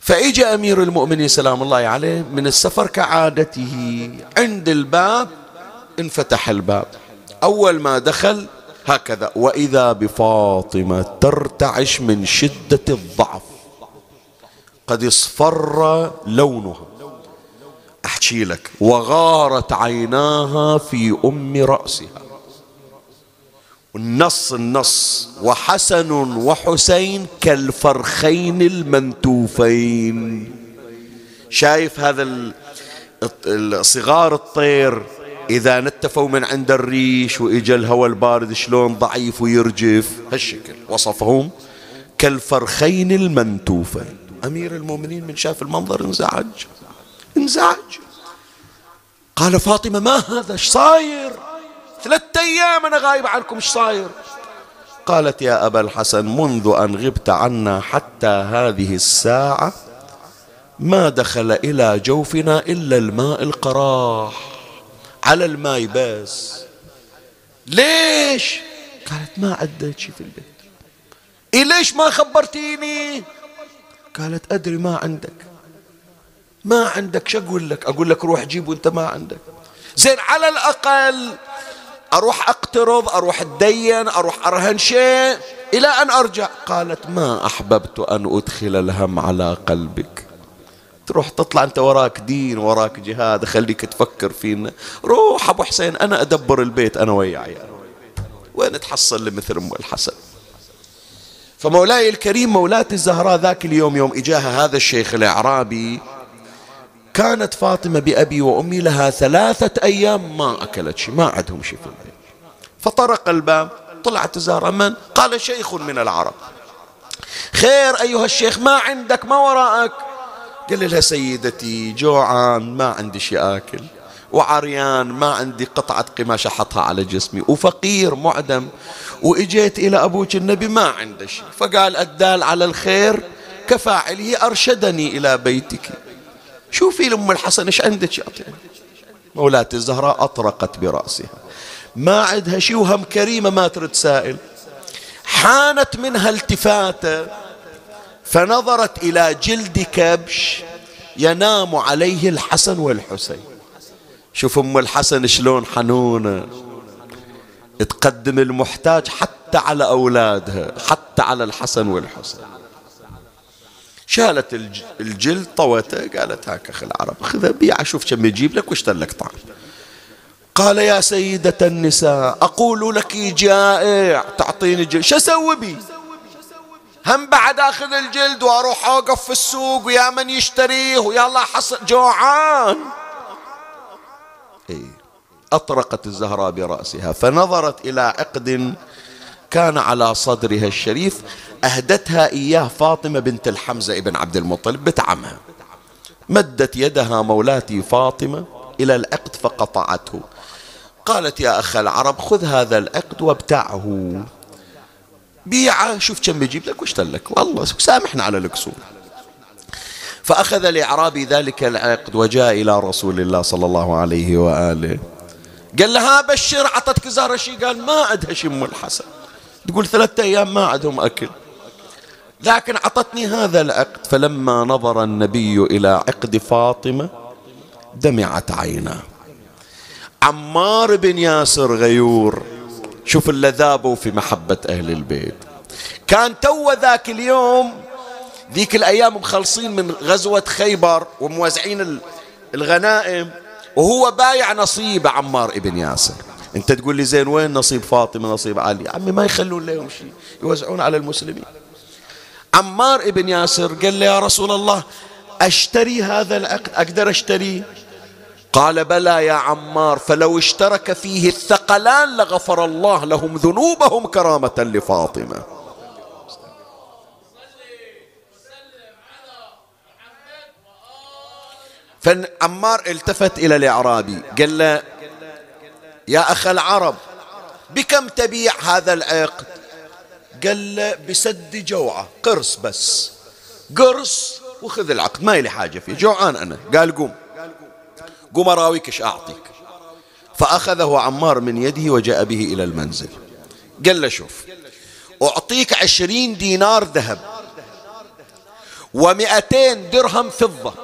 فإجى أمير المؤمنين سلام الله عليه من السفر كعادته عند الباب انفتح الباب. أول ما دخل هكذا. وإذا بفاطمة ترتعش من شدة الضعف قد اصفر لونها. أحكي لك. وغارت عيناها في أم رأسها. النص النص. وحسن وحسين كالفرخين المنتوفين. شايف هذا صغار الطير؟ إذا نتفوا من عند الريش وإجا الهواء البارد شلون ضعيف ويرجف. هالشكل. وصفهم كالفرخين المنتوفين أمير المؤمنين من شاف المنظر انزعج. انزعج. قال فاطمة ما هذا؟ إيش صاير؟ ثلاثة أيام أنا غايب عنكم إيش صاير؟ قالت يا أبا الحسن منذ أن غبت عنا حتى هذه الساعة ما دخل إلى جوفنا إلا الماء القراح. على الماء بس. ليش؟ قالت ما عندك شيء في البيت. إيه ليش ما خبرتيني؟ قالت أدري ما عندك. ما عندك شو أقول لك؟ أقول لك روح جيب وأنت ما عندك. زين على الأقل أروح أقترض أروح أتدين أروح أرهن شيء إلى أن أرجع. قالت ما أحببت أن أدخل الهم على قلبك. تروح تطلع أنت وراك دين وراك جهاد خليك تفكر فينا. روح أبو حسين أنا أدبر البيت أنا وياي. وين تحصل لي مثل أم الحسن؟ فمولاي الكريم مولاة الزهراء ذاك اليوم يوم إجاها هذا الشيخ الإعرابي كانت فاطمة بأبي وأمي لها ثلاثة أيام ما أكلت شيء ما عندهم شيء في البيت. فطرق الباب طلعت الزهراء من؟ قال شيخ من العرب. خير أيها الشيخ ما عندك ما وراءك. قال لها سيدتي جوعان ما عندي شيء آكل. وعريان ما عندي قطعة قماش أحطها على جسمي. وفقير معدم. وإجيت إلى أبوك النبي ما عنده شيء فقال الدال على الخير كفاعله أرشدني إلى بيتك. شوفي لأم الحسن إيش عندك؟ يا مولاة الزهراء أطرقت برأسها. ما عندها شيء وهم كريمة ما ترد سائل. حانت منها التفاتة. فنظرت إلى جلد كبش ينام عليه الحسن والحسين. شوف أم الحسن شلون حنونة. تقدم المحتاج حتى على أولادها حتى على الحسن والحسين. شالت الجلد طوته قالت هاك أخي العرب خذها بيعه شوف كم يجيب لك واشتر لك طعام قال يا سيدة النساء أقول لك جائع تعطيني جلد شو أسوي بي؟ هم بعد آخذ الجلد وأروح أوقف في السوق ويا من يشتريه الله حصل. جوعان. إيه. أطرقت الزهراء برأسها فنظرت إلى عقد كان على صدرها الشريف أهدتها إياه فاطمة بنت الحمزة ابن عبد المطلب بنت عمها مدت يدها مولاتي فاطمة إلى العقد فقطعته. قالت يا اخ العرب خذ هذا العقد وابتعه بيعه شوف كم بيجيب لك واشتر لك. والله سامحنا على الكسور فأخذ الإعرابي ذلك العقد وجاء إلى رسول الله صلى الله عليه وآله. قال لها بشر عطتك زهرة شي؟ قال ما عندها شي أم الحسن تقول ثلاثة أيام ما عندهم أكل. لكن عطتني هذا العقد. فلما نظر النبي إلى عقد فاطمة دمعت عيناه. عمار بن ياسر غيور شوف اللي ذابوا في محبة أهل البيت. كان تو ذاك اليوم ذيك الأيام مخلصين من غزوة خيبر وموزعين الغنائم وهو بايع نصيب عمار ابن ياسر. أنت تقول لي زين وين نصيب فاطمة نصيب علي؟ عمي ما يخلون لهم شيء يوزعون على المسلمين. عمار ابن ياسر قال له يا رسول الله أشتري هذا العقد أقدر أشتريه قال بلى يا عمار فلو اشترك فيه الثقلان لغفر الله لهم ذنوبهم كرامة لفاطمة. فعمار التفت إلى الإعرابي قال له يا أخ العرب بكم تبيع هذا العقد؟ قال له بسد جوعة قرص بس قرص وخذ العقد ما لي حاجة فيه جوعان أنا. قال قوم. قوم أراويك إيش أعطيك. فأخذه عمار من يده وجاء به إلى المنزل. قال له شوف أعطيك عشرين دينار ذهب ومئتين درهم فضة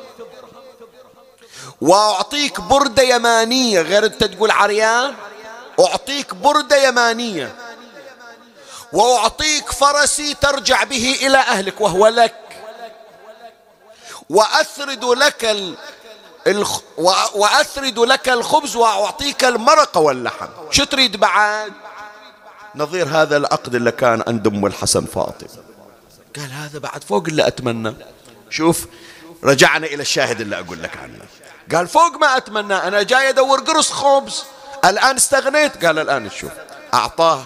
وأعطيك بردة يمانية. غير أنت تقول عريان أعطيك بردة يمانية وأعطيك فرسي ترجع به إلى أهلك وهو لك. وأثرد لك. الخ... وأثرد لك الخبز وأعطيك المرق واللحم. شو تريد بعد؟ نظير هذا العقد اللي كان عند أم الحسن فاطمة. قال هذا بعد فوق اللي أتمنى. شوف رجعنا إلى الشاهد اللي أقول لك عنه. قال فوق ما أتمنى أنا جاي أدور قرص خبز. الآن استغنيت. قال الآن شوف أعطاه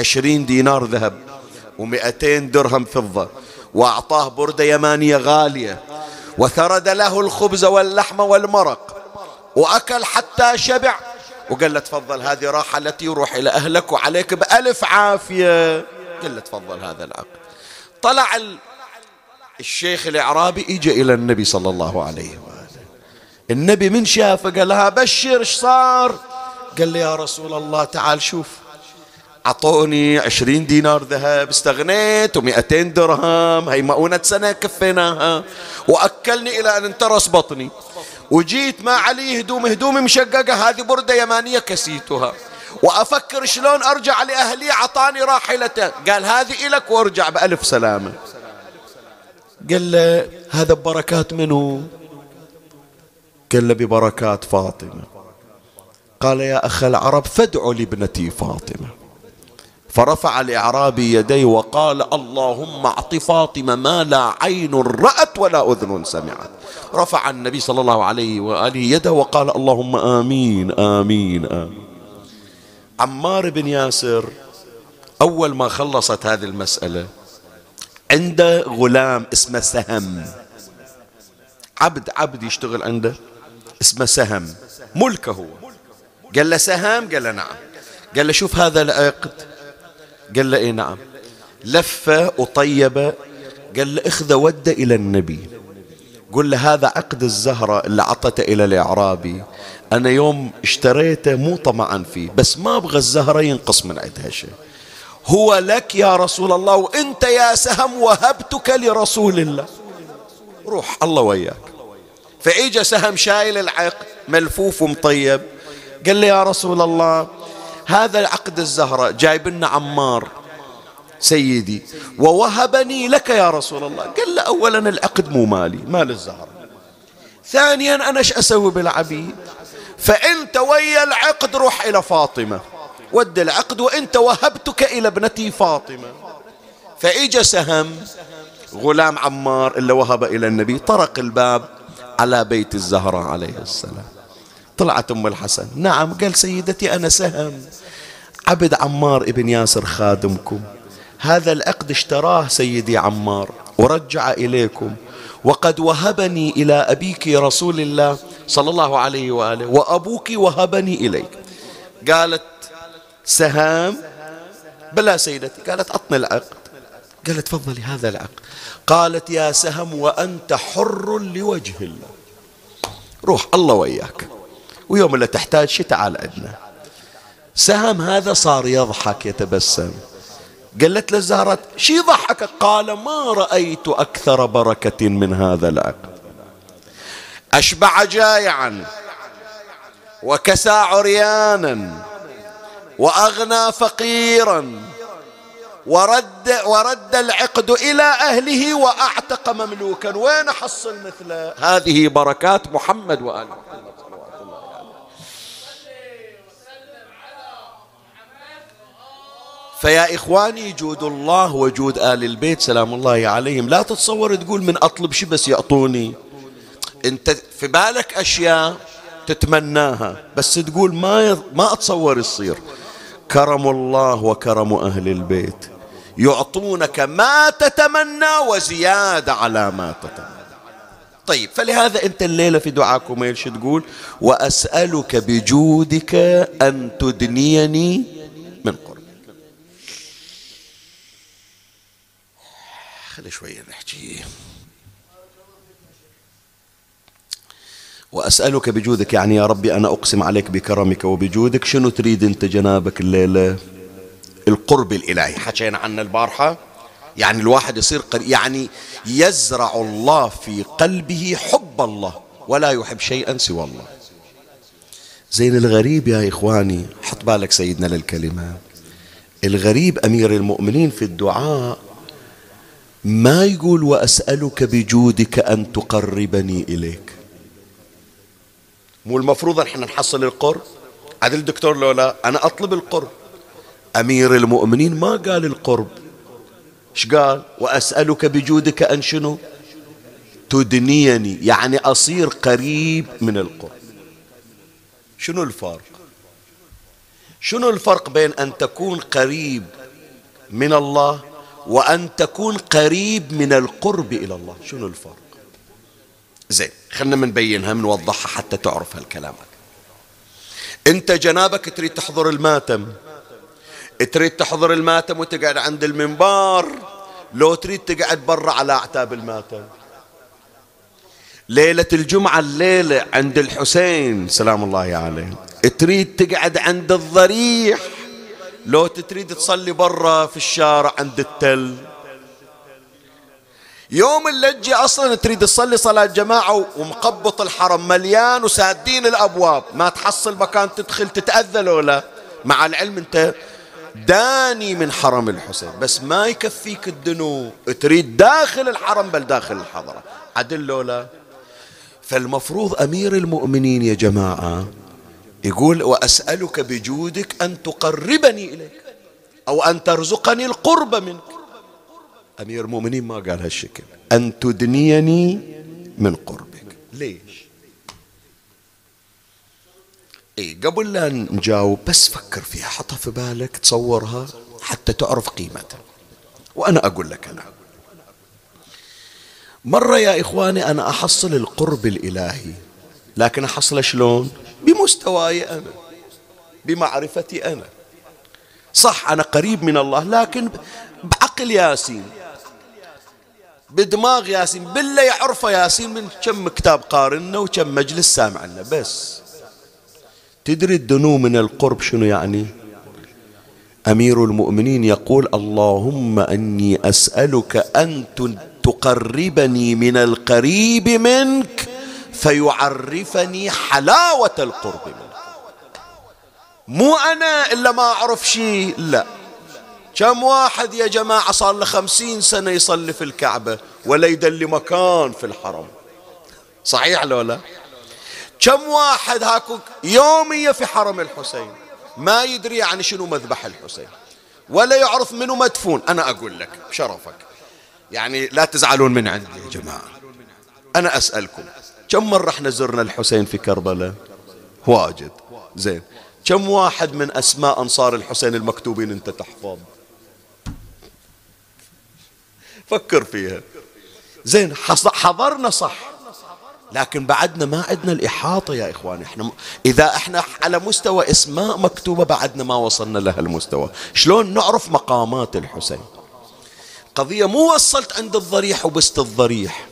عشرين دينار ذهب ومئتين درهم فضة وأعطاه بردة يمانية غالية. وثرد له الخبز واللحم والمرق وأكل حتى شبع. وقال له تفضل هذه راحلتي وروح إلى أهلك وعليك بألف عافية. قال له تفضل هذا العقد. طلع الشيخ الإعرابي إجا إلى النبي صلى الله عليه وآله. النبي من شافه قال لها بشر إيش صار؟ قال لي يا رسول الله تعال شوف. أعطوني عشرين دينار ذهب استغنيت ومئتين درهم هي مؤونة سنة كفيناها. وأكلني إلى أن انترس بطني. وجيت ما علي هدوم هدومي مشققة هذه بردة يمانية كسيتها. وأفكر شلون أرجع لأهلي أعطاني راحلته. قال هذه إلك وارجع بألف سلامة. قال له هذا ببركات منه قال له ببركات فاطمة. قال يا أخ العرب فادعوا لابنتي فاطمة. فرفع الإعرابي يديه وقال اللهم أعط فاطمة ما لا عين رأت ولا أذن سمعت. رفع النبي صلى الله عليه وآله يده وقال اللهم آمين آمين آمين. عمار بن ياسر أول ما خلصت هذه المسألة عنده غلام اسمه سهم. عبد عبد يشتغل عنده اسمه سهم ملكه هو. قال له سهام قال له نعم. قال له شوف هذا العقد. قال له اي نعم. لفه وطيبه قال له اخذ وده إلى النبي. قل له هذا عقد الزهرة اللي عطته إلى الإعرابي. أنا يوم اشتريته مو طمعا فيه بس ما أبغى الزهرة ينقص من عندها شيء. هو لك يا رسول الله وأنت يا سهم وهبتك لرسول الله. روح الله وياك. فإجا سهم شايل العقد ملفوف ومطيب. قال لي يا رسول الله هذا عقد الزهرة جايب لنا عمار سيدي. ووهبني لك يا رسول الله. قال له أولا العقد مو مالي مال الزهرة ثانيا أنا إيش أسوي بالعبيد؟ فأنت ويا العقد روح إلى فاطمة. ود العقد وانت وهبتك إلى ابنتي فاطمة. فإجا سهم غلام عمار اللي وهب إلى النبي طرق الباب على بيت الزهراء عليه السلام. طلعت أم الحسن. نعم قال سيدتي أنا سهم. عبد عمار ابن ياسر خادمكم. هذا العقد اشتراه سيدي عمار ورجع إليكم. وقد وهبني إلى أبيك رسول الله صلى الله عليه وآله وأبوك وهبني إليك. قالت سهام؟ بلا سيدتي قالت أعطني العقد. قالت تفضلي هذا العقد. قالت يا سهم وأنت حر لوجه الله. روح الله وياك ويوم اللي تحتاج شي تعال عندنا. سهم هذا صار يضحك يتبسم. قالت له شي ضحك؟ قال ما رأيت أكثر بركة من هذا العقد. أشبع جائعا وكسى عريانا وأغنى فقيرا ورد ورد العقد إلى أهله وأعتق مملوكا. وين حصل مثله هذه بركات محمد وآل محمد صلوات الله عليه فيا إخواني جود الله وجود آل البيت سلام الله عليهم. لا تتصور تقول من أطلب شي بس يعطوني. أنت في بالك أشياء تتمناها بس تقول ما ما أتصور يصير. كرم الله وكرم أهل البيت. يعطونك ما تتمنى وزيادة على ما تتمنى. طيب فلهذا أنت الليلة في دعاكم إيش تقول؟ وأسألك بجودك أن تدنيني من قربك خلي شوية نحكي. وأسألك بجودك يعني يا ربي أنا أقسم عليك بكرمك وبجودك شنو تريد أنت جنابك الليلة؟ القرب الإلهي. حكينا عنه البارحة يعني الواحد يصير يعني يزرع الله في قلبه حب الله ولا يحب شيئا سوى الله. زين الغريب يا إخواني حط بالك سيدنا للكلمة. الغريب أمير المؤمنين في الدعاء ما يقول وأسألك بجودك أن تقربني إليك؟ مو المفروض إحنا نحصل القرب عاد الدكتور لولا أنا أطلب القرب أمير المؤمنين ما قال القرب. إيش قال؟ وأسألك بجودك أن شنو؟ تدنيني يعني أصير قريب من القرب. شنو الفرق؟ شنو الفرق بين أن تكون قريب من الله وأن تكون قريب من القرب إلى الله. شنو الفرق؟ زين خلنا منبينها منوضحها حتى تعرف هالكلام. أنت جنابك تريد تحضر الماتم. تريد تحضر الماتم وتقعد عند المنبار لو تريد تقعد برا على أعتاب الماتم. ليلة الجمعة الليلة عند الحسين سلام الله عليه. تريد تقعد عند الضريح. لو تريد تصلي برا في الشارع عند التل. يوم اللجة أصلا تريد تصلي صلاة جماعة ومقبط الحرم مليان وسادين الأبواب. ما تحصل مكان تدخل تتأذى لولا مع العلم أنت داني من حرم الحسين. بس ما يكفيك الدنو تريد داخل الحرم بل داخل الحضرة. عدل لولا فالمفروض أمير المؤمنين يا جماعة يقول وأسألك بجودك أن تقربني إليك أو أن ترزقني القرب منك. أمير المؤمنين ما قال هالشكل. أن تدنيني من قربك. ليش؟ اي قبل لا نجاوب بس فكر فيها. حطها في بالك تصورها حتى تعرف قيمتها. وأنا أقول لك أنا. مرة يا إخواني أنا أحصل القرب الإلهي. لكن أحصله شلون؟ بمستواي أنا بمعرفتي أنا. صح أنا قريب من الله لكن بعقل ياسين بدماغ ياسين بالله يعرفه ياسين من كم كتاب قارنا وكم مجلس سامعنا بس. تدري الدنو من القرب شنو يعني؟ أمير المؤمنين يقول اللهم أني أسألك أن تقربني من القريب منك فيعرفني حلاوة القرب منك. مو أنا إلا ما أعرف شيء لا. كم واحد يا جماعة صار له خمسين سنة يصلي في الكعبة ولا يدلي مكان في الحرم؟ صحيح لو لا؟ كم واحد هاكو يومية في حرم الحسين ما يدري يعني شنو مذبح الحسين ولا يعرف منو مدفون؟ أنا أقول لك بشرفك. يعني لا تزعلون من عندي يا جماعة. أنا أسألكم كم مرة إحنا زرنا الحسين في كربلاء؟ واجد. زين. كم واحد من أسماء أنصار الحسين المكتوبين أنت تحفظ؟ فكر فيها. زين حضرنا صح. لكن بعدنا ما عندنا الإحاطة يا إخواني. إحنا إذا إحنا على مستوى إسماء مكتوبة بعدنا ما وصلنا لها المستوى. شلون نعرف مقامات الحسين؟ قضية مو وصلت عند الضريح وبست الضريح.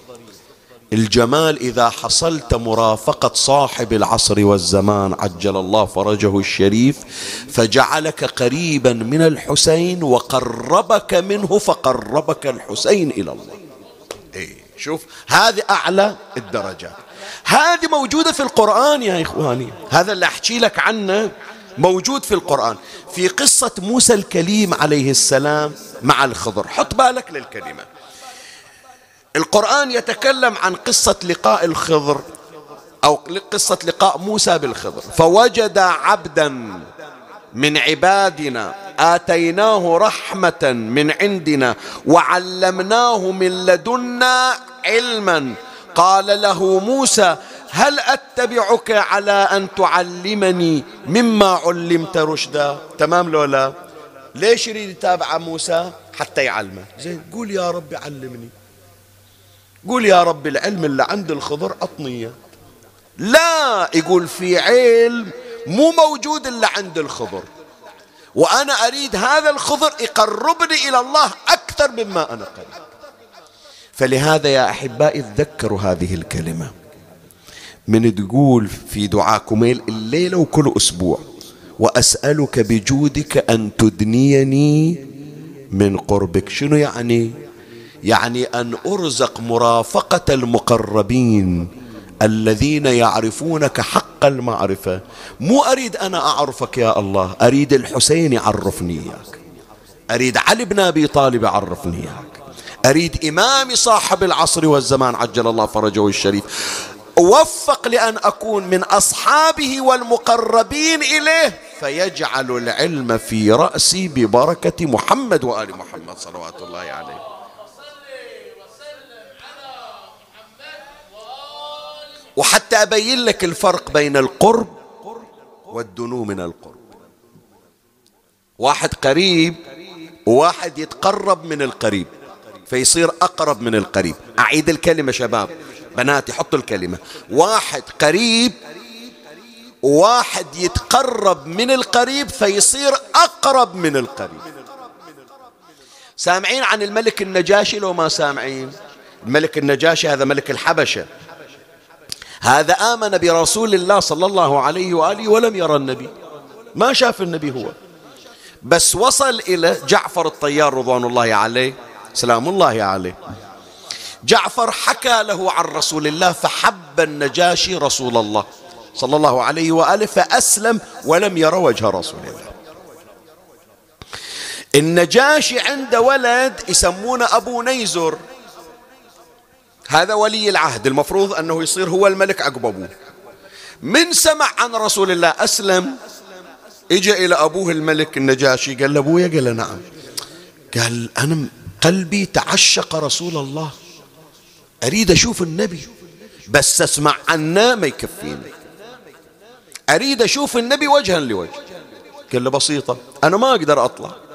الجمال إذا حصلت مرافقة صاحب العصر والزمان عجل الله فرجه الشريف فجعلك قريبا من الحسين وقربك منه فقربك الحسين إلى الله. إيه شوف هذه أعلى الدرجات. هذه موجودة في القرآن يا إخواني. هذا اللي أحكي لك عنه موجود في القرآن. في قصة موسى الكليم عليه السلام مع الخضر. حط بالك للكلمة. القرآن يتكلم عن قصة لقاء الخضر أو قصة لقاء موسى بالخضر. فوجد عبدا من عبادنا آتيناه رحمة من عندنا وعلمناه من لدنا علما. قال له موسى هل أتبعك على أن تعلمني مما علمت رشدا؟ تمام لو لا؟ ليش يريد يتابع موسى؟ حتى يعلمه. زين قول يا رب علمني. قول يا رب العلم اللي عند الخضر أطنية. لا يقول في علم مو موجود إلا عند الخضر. وأنا أريد هذا الخضر يقربني إلى الله أكثر مما أنا قريب. فلهذا يا أحبائي تذكروا هذه الكلمة. من تقول في دعاء كميل الليلة وكل أسبوع وأسألك بجودك أن تدنيني من قربك. شنو يعني؟ يعني أن أرزق مرافقة المقربين الذين يعرفونك حق المعرفة. مو أريد أنا أعرفك يا الله أريد الحسين يعرفني إياك. أريد علي بن أبي طالب يعرفني إياك. أريد إمامي صاحب العصر والزمان عجل الله فرجه الشريف. وفق لأن أكون من أصحابه والمقربين إليه فيجعل العلم في رأسي ببركة محمد وآل محمد صلوات الله عليه. وحتى أبين لك الفرق بين القرب والدنو من القرب. واحد قريب وواحد يتقرب من القريب فيصير أقرب من القريب. أعيد الكلمة شباب بناتي حطوا الكلمة. واحد قريب واحد يتقرب من القريب فيصير أقرب من القريب. سامعين عن الملك النجاشي لو ما سامعين؟ الملك النجاشي هذا ملك الحبشة. هذا آمن برسول الله صلى الله عليه وآله ولم يرى النبي. ما شاف النبي هو. بس وصل إلى جعفر الطيار رضوان الله عليه سلام الله عليه. جعفر حكى له عن رسول الله فحب النجاشي رسول الله صلى الله عليه وآله فأسلم ولم ير وجه رسول الله. النجاشي عنده ولد يسمونه أبو نيزر. هذا ولي العهد. المفروض أنه يصير هو الملك عقب أبوه من سمع عن رسول الله أسلم؟ اجى إلى أبوه الملك النجاشي قال له أبويا؟ قال له نعم. قال أنا قلبي تعشق رسول الله. أريد أشوف النبي بس أسمع عنه ما يكفيني. أريد أشوف النبي وجها لوجه. قال له بسيطة أنا ما أقدر أطلع.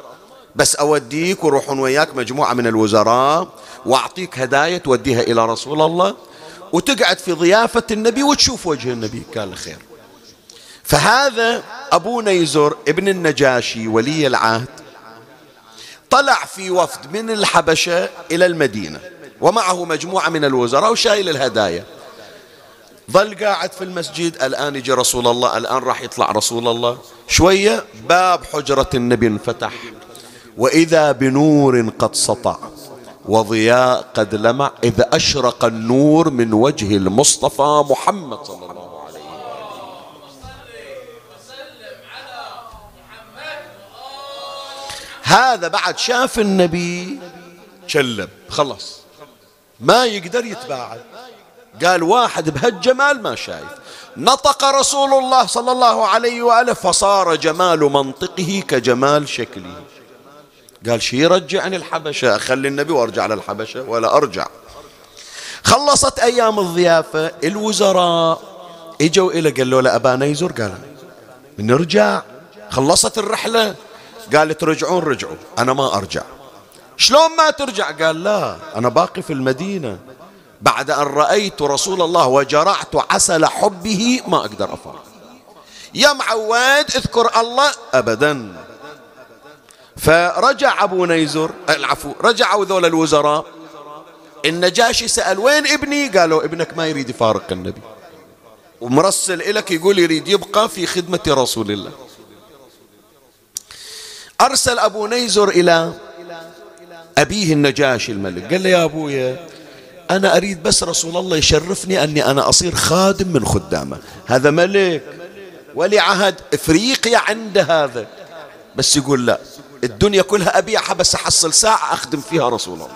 بس أوديك وروحون وياك مجموعة من الوزراء وأعطيك هدايا توديها إلى رسول الله وتقعد في ضيافة النبي وتشوف وجه النبي. قال خير فهذا أبو نيزر ابن النجاشي ولي العهد طلع في وفد من الحبشة إلى المدينة ومعه مجموعة من الوزراء وشايل الهدايا. ظل قاعد في المسجد الآن يجي رسول الله الآن راح يطلع رسول الله. شوية باب حجرة النبي انفتح. وإذا بنور قد سطع وضياء قد لمع إذا أشرق النور من وجه المصطفى محمد صلى الله عليه وسلم. هذا بعد شاف النبي. شلب. خلص ما يقدر يتباعد. قال واحد بهالجمال ما شايف. نطق رسول الله صلى الله عليه وآله فصار جمال منطقه كجمال شكله. قال شي يرجعني الحبشة أخلي النبي وأرجع للحبشة ولا أرجع. خلصت أيام الضيافة الوزراء إجوا إلى قالوا له أبا نيزر قال نرجع. خلصت الرحلة قال ترجعون رجعوا. أنا ما أرجع. شلون ما ترجع؟ قال لا أنا باقي في المدينة. بعد أن رأيت رسول الله وجرعت عسل حبه ما أقدر أفرق يا معود اذكر الله أبدا. فرجع أبو نيزر العفو رجعوا ذول الوزراء. النجاشي سأل وين ابني؟ قالوا ابنك ما يريد يفارق النبي. ومرسل إلك يقول يريد يبقى في خدمة رسول الله. أرسل أبو نيزر إلى أبيه النجاشي الملك. قال له يا أبويا أنا أريد بس رسول الله يشرفني أني أنا أصير خادم من خدامة. هذا ملك ولي عهد إفريقيا عنده هذا. بس يقول لا. الدنيا كلها أبيعها بس أحصل ساعة أخدم فيها رسول الله.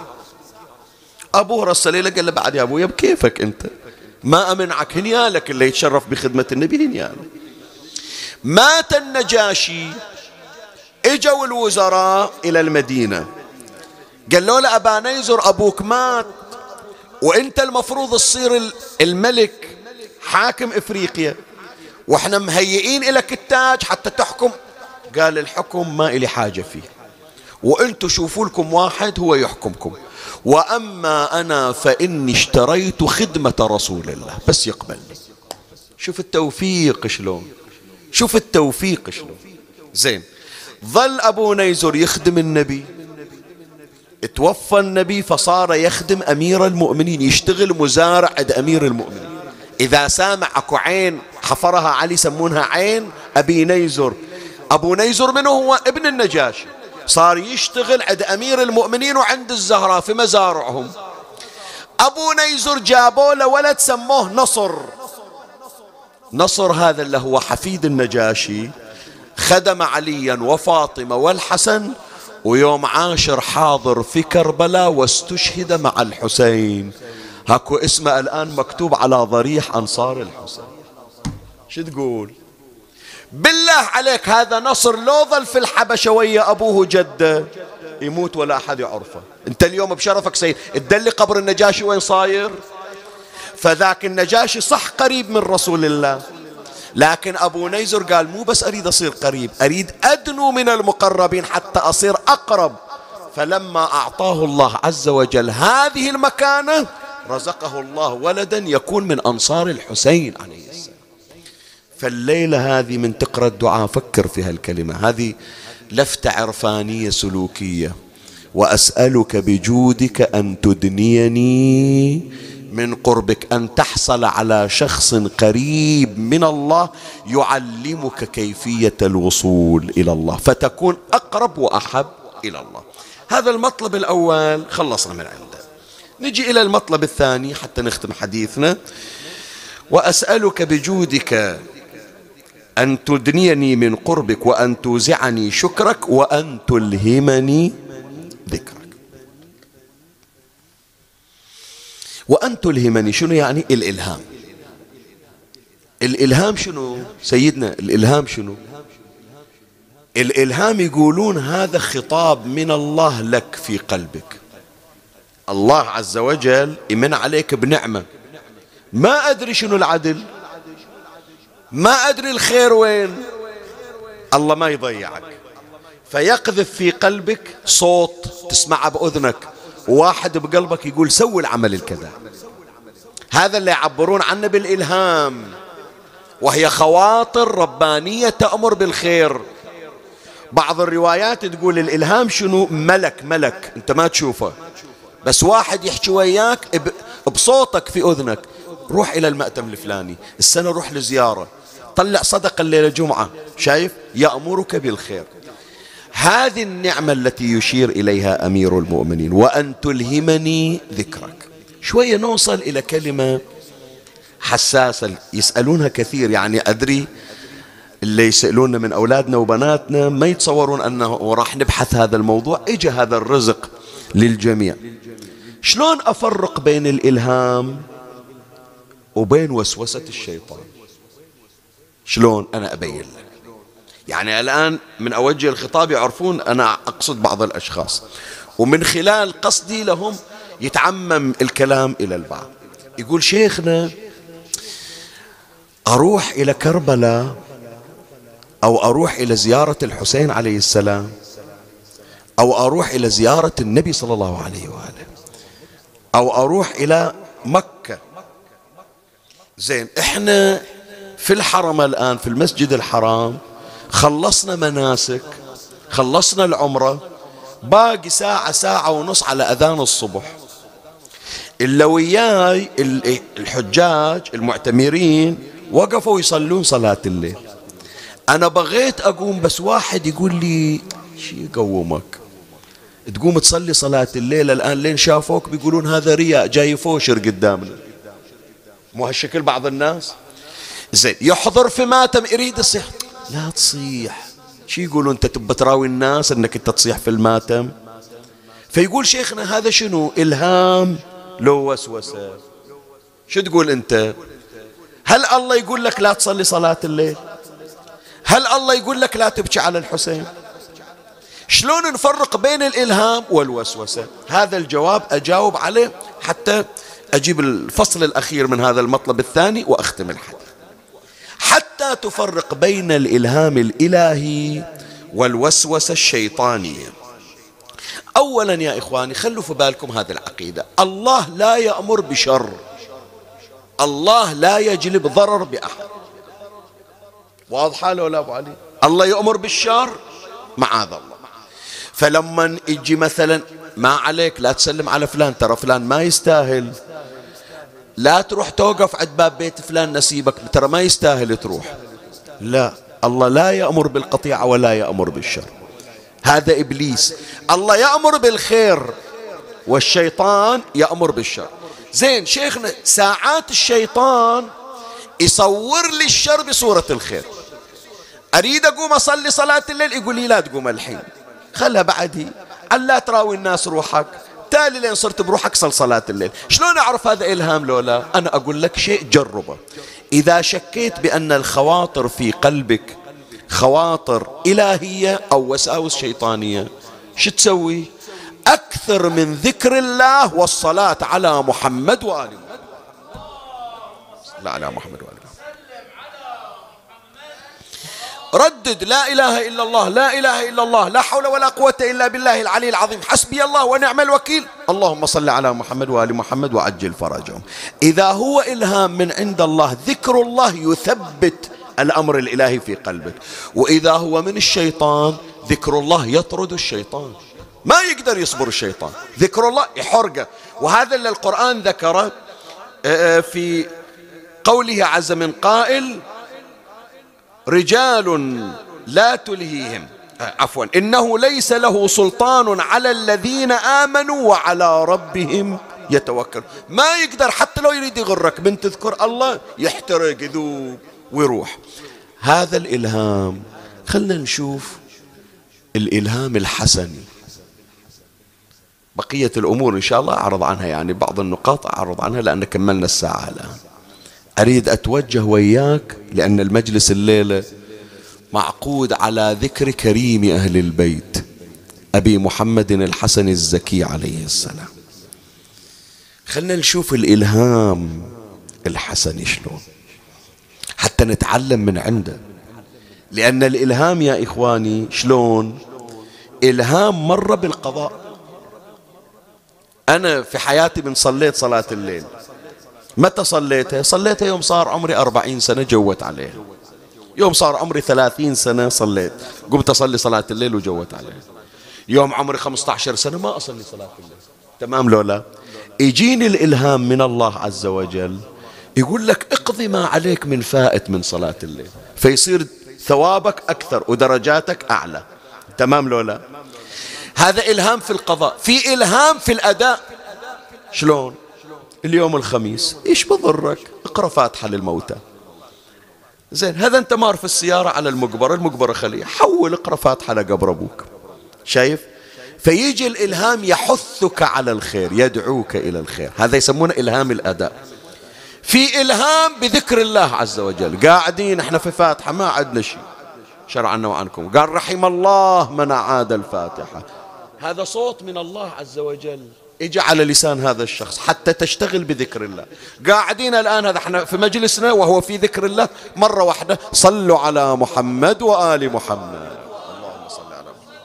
أبوه رسل له قال له بعد يا أبويا بكيفك أنت؟ ما أمنعك هنيالك اللي يتشرف بخدمة النبي هنيالك مات النجاشي إجوا الوزراء إلى المدينة. قالوا له أبا نيزر أبوك مات. وأنت المفروض تصير الملك حاكم إفريقيا. وإحنا مهيئين لك التاج حتى تحكم قال الحكم ما إلي حاجة فيه. وأنتم شوفوا لكم واحد هو يحكمكم. وأما أنا فإني اشتريت خدمة رسول الله. بس يقبلني شوف التوفيق شلون. شوف التوفيق شلون. زين. ظل أبو نيزر يخدم النبي. توفى النبي فصار يخدم أمير المؤمنين يشتغل مزارع عند أمير المؤمنين. إذا سامع أكو عين حفرها علي يسمونها عين أبي نيزر. أبو نيزر منه هو ابن النجاشي. صار يشتغل عند أمير المؤمنين وعند الزهراء في مزارعهم. أبو نيزر جابوا له ولد سموه نصر. نصر هذا اللي هو حفيد النجاشي. خدم عليا وفاطمة والحسن ويوم عاشر حاضر في كربلاء واستشهد مع الحسين. هاكو اسمه الآن مكتوب على ضريح أنصار الحسين. شو تقول؟ بالله عليك هذا نصر لو ظل في الحبشة ويا أبوه جده يموت ولا أحد يعرفه. أنت اليوم بشرفك سيد. تدلي قبر النجاشي وين صاير؟ فذاك النجاشي صح قريب من رسول الله. لكن أبو نيزر قال مو بس أريد أصير قريب أريد أدنو من المقربين حتى أصير أقرب. فلما أعطاه الله عز وجل هذه المكانة رزقه الله ولدا يكون من أنصار الحسين عليه السلام. فالليلة هذه من تقرأ الدعاء فكر في هالكلمة. هذه لفتة عرفانية سلوكية. وأسألك بجودك أن تدنيني من قربك أن تحصل على شخص قريب من الله يعلمك كيفية الوصول إلى الله فتكون أقرب وأحب إلى الله. هذا المطلب الأول خلصنا من عنده. نجي إلى المطلب الثاني حتى نختم حديثنا. وأسألك بجودك أن تدنيني من قربك وأن توزعني شكرك وأن تلهمني ذكرك. وأن تلهمني شنو يعني؟ الإلهام. الإلهام شنو سيدنا؟ الإلهام شنو؟ الإلهام يقولون هذا خطاب من الله لك في قلبك. الله عز وجل يمن عليك بنعمة. ما أدري شنو العدل. ما أدري الخير وين. الله ما يضيعك. فيقذف في قلبك صوت تسمعه بأذنك. واحد بقلبك يقول سوي العمل الكذا. هذا اللي يعبرون عنه بالإلهام. وهي خواطر ربانية تأمر بالخير. بعض الروايات تقول الإلهام شنو؟ ملك ملك. أنت ما تشوفه. بس واحد يحكي وياك بصوتك في أذنك. روح إلى المأتم الفلاني. السنة روح لزيارة. طلع صدقة الليلة جمعة شايف؟ يأمرك بالخير. هذه النعمة التي يشير إليها أمير المؤمنين. وأن تلهمني ذكرك. شوية نوصل إلى كلمة حساسة. يسألونها كثير. يعني أدري اللي يسألونا من أولادنا وبناتنا ما يتصورون أنه راح نبحث هذا الموضوع. إجا هذا الرزق للجميع. شلون أفرق بين الإلهام وبين وسوسة الشيطان؟ شلون أنا أبين لك؟ يعني الآن من أوجه الخطاب يعرفون أنا أقصد بعض الأشخاص. ومن خلال قصدي لهم يتعمم الكلام إلى البعض. يقول شيخنا أروح إلى كربلاء أو أروح إلى زيارة الحسين عليه السلام أو أروح إلى زيارة النبي صلى الله عليه وآله أو أروح إلى مكة. زين إحنا في الحرم الآن في المسجد الحرام خلصنا مناسك خلصنا العمرة باقي ساعة ساعة ونص على أذان الصبح. إلا وياي الحجاج المعتمرين وقفوا يصلون صلاة الليل. أنا بغيت أقوم بس واحد يقول لي شي يقومك؟ تقوم تصلي صلاة الليل الآن لين شافوك بيقولون هذا رياء جاي فوشر قدامنا. مو هالشكل بعض الناس؟ زين يحضر في ماتم يريد يصيح لا تصيح. شو يقولون؟ انت تبى تراوي الناس انك انت تصيح في الماتم؟ فيقول شيخنا هذا شنو؟ إلهام. لو وسوسة. شو تقول انت؟ هل الله يقول لك لا تصلي صلاة الليل؟ هل الله يقول لك لا تبكي على الحسين؟ شلون نفرق بين الإلهام والوسوسة؟ هذا الجواب أجاوب عليه حتى أجيب الفصل الأخير من هذا المطلب الثاني وأختم الحديث. حتى تفرق بين الإلهام الإلهي والوسوسة الشيطانية. أولا يا إخواني خلوا في بالكم هذه العقيدة. الله لا يأمر بشر. الله لا يجلب ضرر بأحد. واضحة لو لا أبو علي؟ الله يأمر بالشر؟ معاذ الله. فلما يجي مثلا ما عليك لا تسلم على فلان ترى فلان ما يستاهل. لا تروح توقف عند باب بيت فلان نسيبك ترى ما يستاهل تروح. لا الله لا يأمر بالقطيعة ولا يأمر بالشر. هذا إبليس. الله يأمر بالخير والشيطان يأمر بالشر. زين شيخنا ساعات الشيطان يصور لي الشر بصورة الخير. أريد أقوم أصلي صلاة الليل؟ يقول لي لا تقوم الحين. خلها بعدي. ألا تراوي الناس روحك؟ تالي لين صرت بروحك صل صلاة الليل. شلون أعرف هذا إلهام لولا؟ أنا أقول لك شيء جربه. إذا شكيت بأن الخواطر في قلبك خواطر إلهية أو وساوس شيطانية شو تسوي؟ أكثر من ذكر الله والصلاة على محمد وآل محمد. لا على محمد وآل محمد ردد لا إله إلا الله لا إله إلا الله لا حول ولا قوة إلا بالله العلي العظيم. حسبي الله ونعم الوكيل. اللهم صل على محمد وآل محمد وعجل فرجهم. إذا هو إلهام من عند الله ذكر الله يثبت الأمر الإلهي في قلبك. وإذا هو من الشيطان ذكر الله يطرد الشيطان. ما يقدر يصبر الشيطان. ذكر الله يحرقه. وهذا اللي القرآن ذكره آه، آه، في قوله عز من قائل رجال لا تلهيهم. عفوا. إنه ليس له سلطان على الذين آمنوا وعلى ربهم يتوكل. ما يقدر حتى لو يريد يغرك من تذكر الله يحترق يذوب ويروح. هذا الإلهام خلنا نشوف الإلهام الحسني بقية الأمور إن شاء الله أعرض عنها يعني بعض النقاط أعرض عنها لأن كملنا الساعة الآن. أريد أتوجه وياك لأن المجلس الليلة معقود على ذكر كريم أهل البيت أبي محمد الحسن الزكي عليه السلام. خلنا نشوف الإلهام الحسن شلون. حتى نتعلم من عنده. لأن الإلهام يا إخواني شلون؟ إلهام مر بالقضاء. أنا في حياتي من صليت صلاة الليل. متى صليتها صليتها يوم صار عمري أربعين سنة جوت عليها يوم صار عمري ثلاثين سنة صليت. قمت أصلي صلاة الليل وجوت عليها يوم عمري خمسة عشر سنة ما أصلي صلاة الليل. تمام لولا يجيني الإلهام من الله عز وجل. يقول لك اقضي ما عليك من فائت من صلاة الليل. فيصير ثوابك أكثر ودرجاتك أعلى. تمام لولا هذا إلهام في القضاء. في إلهام في الأداء. شلون؟ اليوم الخميس إيش بضرك؟ اقرأ فاتحة للموتى. زين هذا أنت مار في السيارة على المقبرة المقبرة خليه حول اقرأ فاتحة لقبر أبوك. شايف؟ فيجي الإلهام يحثك على الخير يدعوك إلى الخير. هذا يسمونه إلهام الأداء. في إلهام بذكر الله عز وجل. قاعدين إحنا في فاتحة ما عندنا شيء. شرعنا وعنكم. قال رحم الله من أعاد الفاتحة. هذا صوت من الله عز وجل. اجى على لسان هذا الشخص حتى تشتغل بذكر الله. قاعدين الآن هذا إحنا في مجلسنا وهو في ذكر الله مرة واحدة صلوا على محمد وآل محمد. اللهم صل على محمد.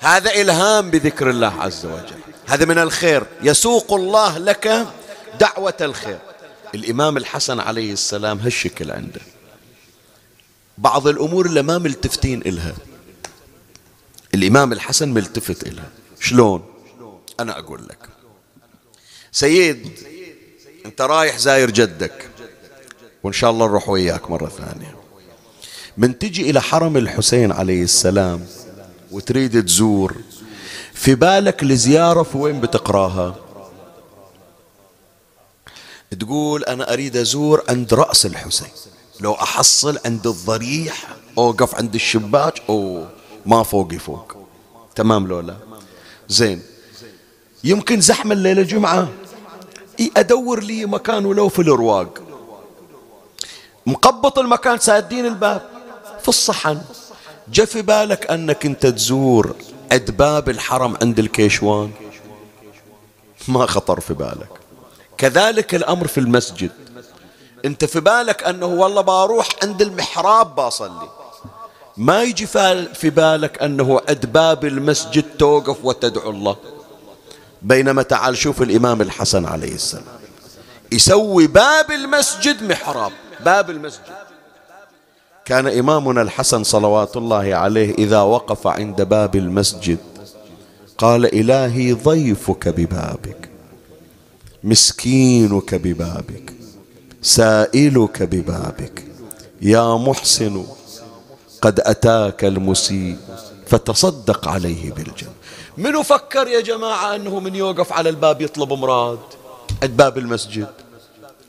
هذا إلهام بذكر الله عز وجل. هذا من الخير. يسوق الله لك دعوة الخير. الإمام الحسن عليه السلام هالشكل عنده. بعض الأمور اللي ما ملتفتين إلها. الإمام الحسن ملتفت إلها شلون؟ أنا أقول لك. سيد أنت رايح زاير جدك. وإن شاء الله نروح وياك مرة ثانية. من تجي إلى حرم الحسين عليه السلام وتريد تزور في بالك الزيارة في وين بتقراها؟ تقول أنا أريد أزور عند رأس الحسين. لو أحصل عند الضريح أوقف عند الشباك أو ما فوقي فوق تمام لولا زين. يمكن زحمة الليلة جمعة. أدور لي مكان ولو في الرواق مقبط المكان سادين الباب. في الصحن. جا في بالك أنك أنت تزور عند باب الحرم عند الكيشوان؟ ما خطر في بالك. كذلك الأمر في المسجد. أنت في بالك أنه والله بروح عند المحراب بصلي ما يجي في بالك أنه عند باب المسجد توقف وتدعو الله. بينما تعال شوف الإمام الحسن عليه السلام. يسوي باب المسجد محراب. باب المسجد. كان إمامنا الحسن صلوات الله عليه إذا وقف عند باب المسجد قال إلهي ضيفك ببابك مسكينك ببابك سائلك ببابك يا محسن قد أتاك المسيء فتصدق عليه بالجنة. من فكر يا جماعة أنه من يوقف على الباب يطلب مراد؟ عند باب المسجد.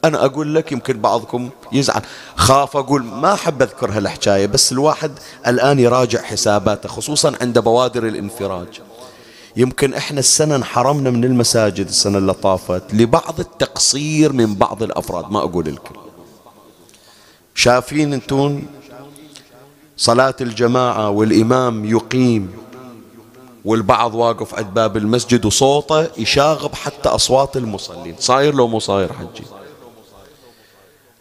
أنا أقول لك يمكن بعضكم يزعل. خاف أقول ما أحب أذكر هالحكاية بس الواحد الآن يراجع حساباته خصوصا عند بوادر الانفراج. يمكن إحنا السنة انحرمنا من المساجد السنة اللي طافت لبعض التقصير من بعض الأفراد ما أقول لكم شافين أنتون؟ صلاة الجماعة والإمام يقيم والبعض واقف عند باب المسجد وصوته يشاغب حتى أصوات المصلين. صاير لو مو صاير حجي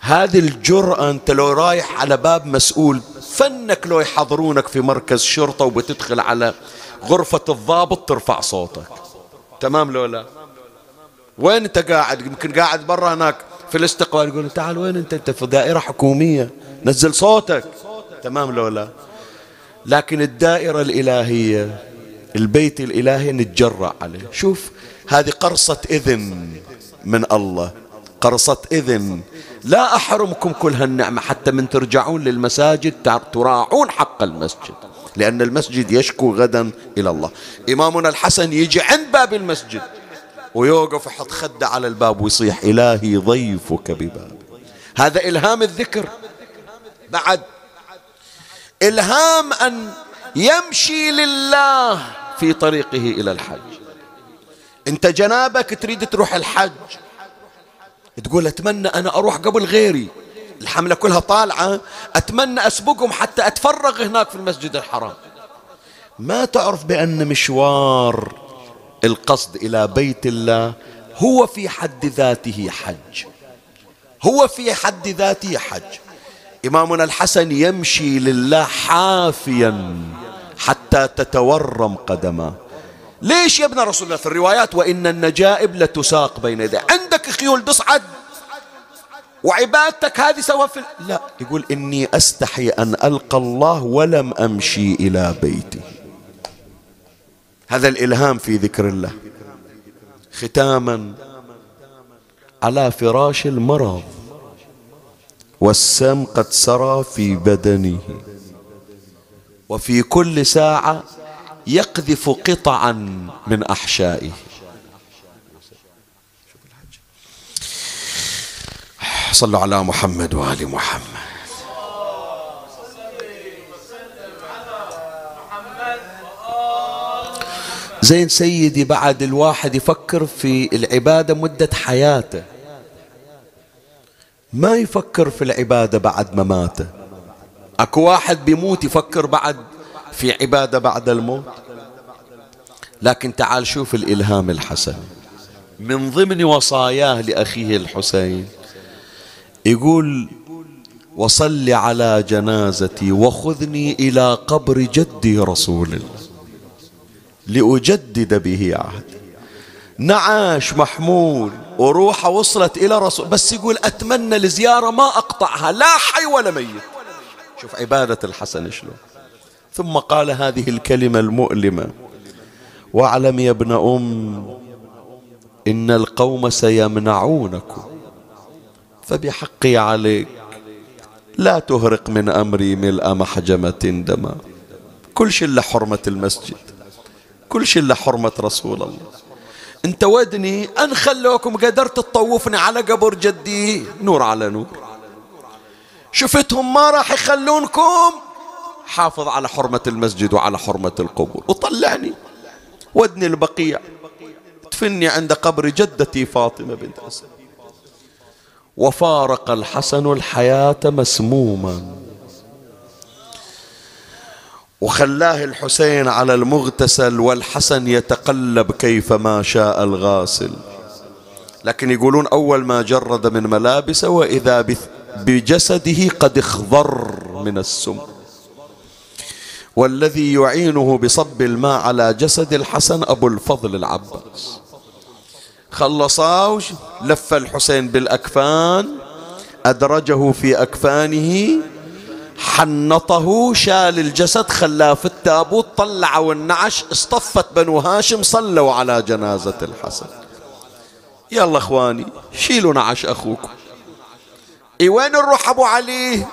هذه الجرأة أنت لو رايح على باب مسؤول فنك لو يحضرونك في مركز شرطة وبتدخل على غرفة الضابط ترفع صوتك. تمام لو لا؟ وين أنت قاعد؟ يمكن قاعد برا هناك في الاستقبال يقول تعال وين أنت؟ أنت في دائرة حكومية. نزل صوتك. تمام لو لا؟ لكن الدائرة الإلهية البيت الإلهي نتجرأ عليه. شوف هذه قرصة إذن من الله. قرصة إذن. لا أحرمكم كل هالنعمة حتى من ترجعون للمساجد تراعون حق المسجد. لأن المسجد يشكو غدا إلى الله. إمامنا الحسن يجي عند باب المسجد ويوقف يحط خده على الباب ويصيح إلهي ضيفك بباب هذا إلهام الذكر. بعد إلهام أن يمشي لله في طريقه إلى الحج. أنت جنابك تريد تروح الحج. تقول أتمنى أنا أروح قبل غيري. الحملة كلها طالعة. أتمنى أسبقهم حتى أتفرغ هناك في المسجد الحرام. ما تعرف بأن مشوار القصد إلى بيت الله هو في حد ذاته حج. هو في حد ذاته حج. إمامنا الحسن يمشي لله حافيا حتى تتورم قدماه. ليش يا ابن رسول الله في الروايات وإن النجائب لتساق بين يديه؟ عندك خيول تصعد وعبادتك هذه سوا في لا يقول إني أستحي أن ألقى الله ولم أمشي إلى بيتي هذا الإلهام في ذكر الله. ختاما على فراش المرض. والسم قد سرى في بدنه. وفي كل ساعة يقذف قطعا من أحشائه. صلوا على محمد وآل محمد. زين سيدي بعد الواحد يفكر في العبادة مدة حياته. ما يفكر في العبادة بعد مماته. أكو واحد بيموت يفكر بعد في عبادة بعد الموت؟ لكن تعال شوف الإلهام الحسن. من ضمن وصاياه لأخيه الحسين يقول وصل على جنازتي وخذني إلى قبر جدي رسول الله لأجدد به عهد نعاش محمول. وروحه وصلت إلى رسول بس يقول أتمنى الزيارة ما أقطعها لا حي ولا ميت. شوف عبادة الحسن شلون. ثم قال هذه الكلمة المؤلمة واعلم يا ابن أم إن القوم سيمنعونكم فبحقي عليك لا تهرق من أمري ملء محجمة دما. كل شيء لحرمة المسجد كل شيء لحرمة رسول الله. انت ودني ان خلوكم قدرت تطوفني على قبر جدي. نور على نور. شفتهم ما راح يخلونكم؟ حافظ على حرمة المسجد وعلى حرمة القبور. وطلعني. ودني البقيع. تفني عند قبر جدتي فاطمة بنت أسد وفارق الحسن الحياة مسموما. وخلاه الحسين على المغتسل والحسن يتقلب كيفما شاء الغاسل. لكن يقولون أول ما جرد من ملابسه وإذا بجسده قد اخضر من السم. والذي يعينه بصب الماء على جسد الحسن أبو الفضل العباس. خلصاه لف الحسين بالأكفان أدرجه في أكفانه حنطه شال الجسد خلاه في التابوت طلعوا النعش اصطفت بنو هاشم صلوا على جنازة الحسن. يلا اخواني شيلوا نعش أخوكم. إي وين نروح أبو علي؟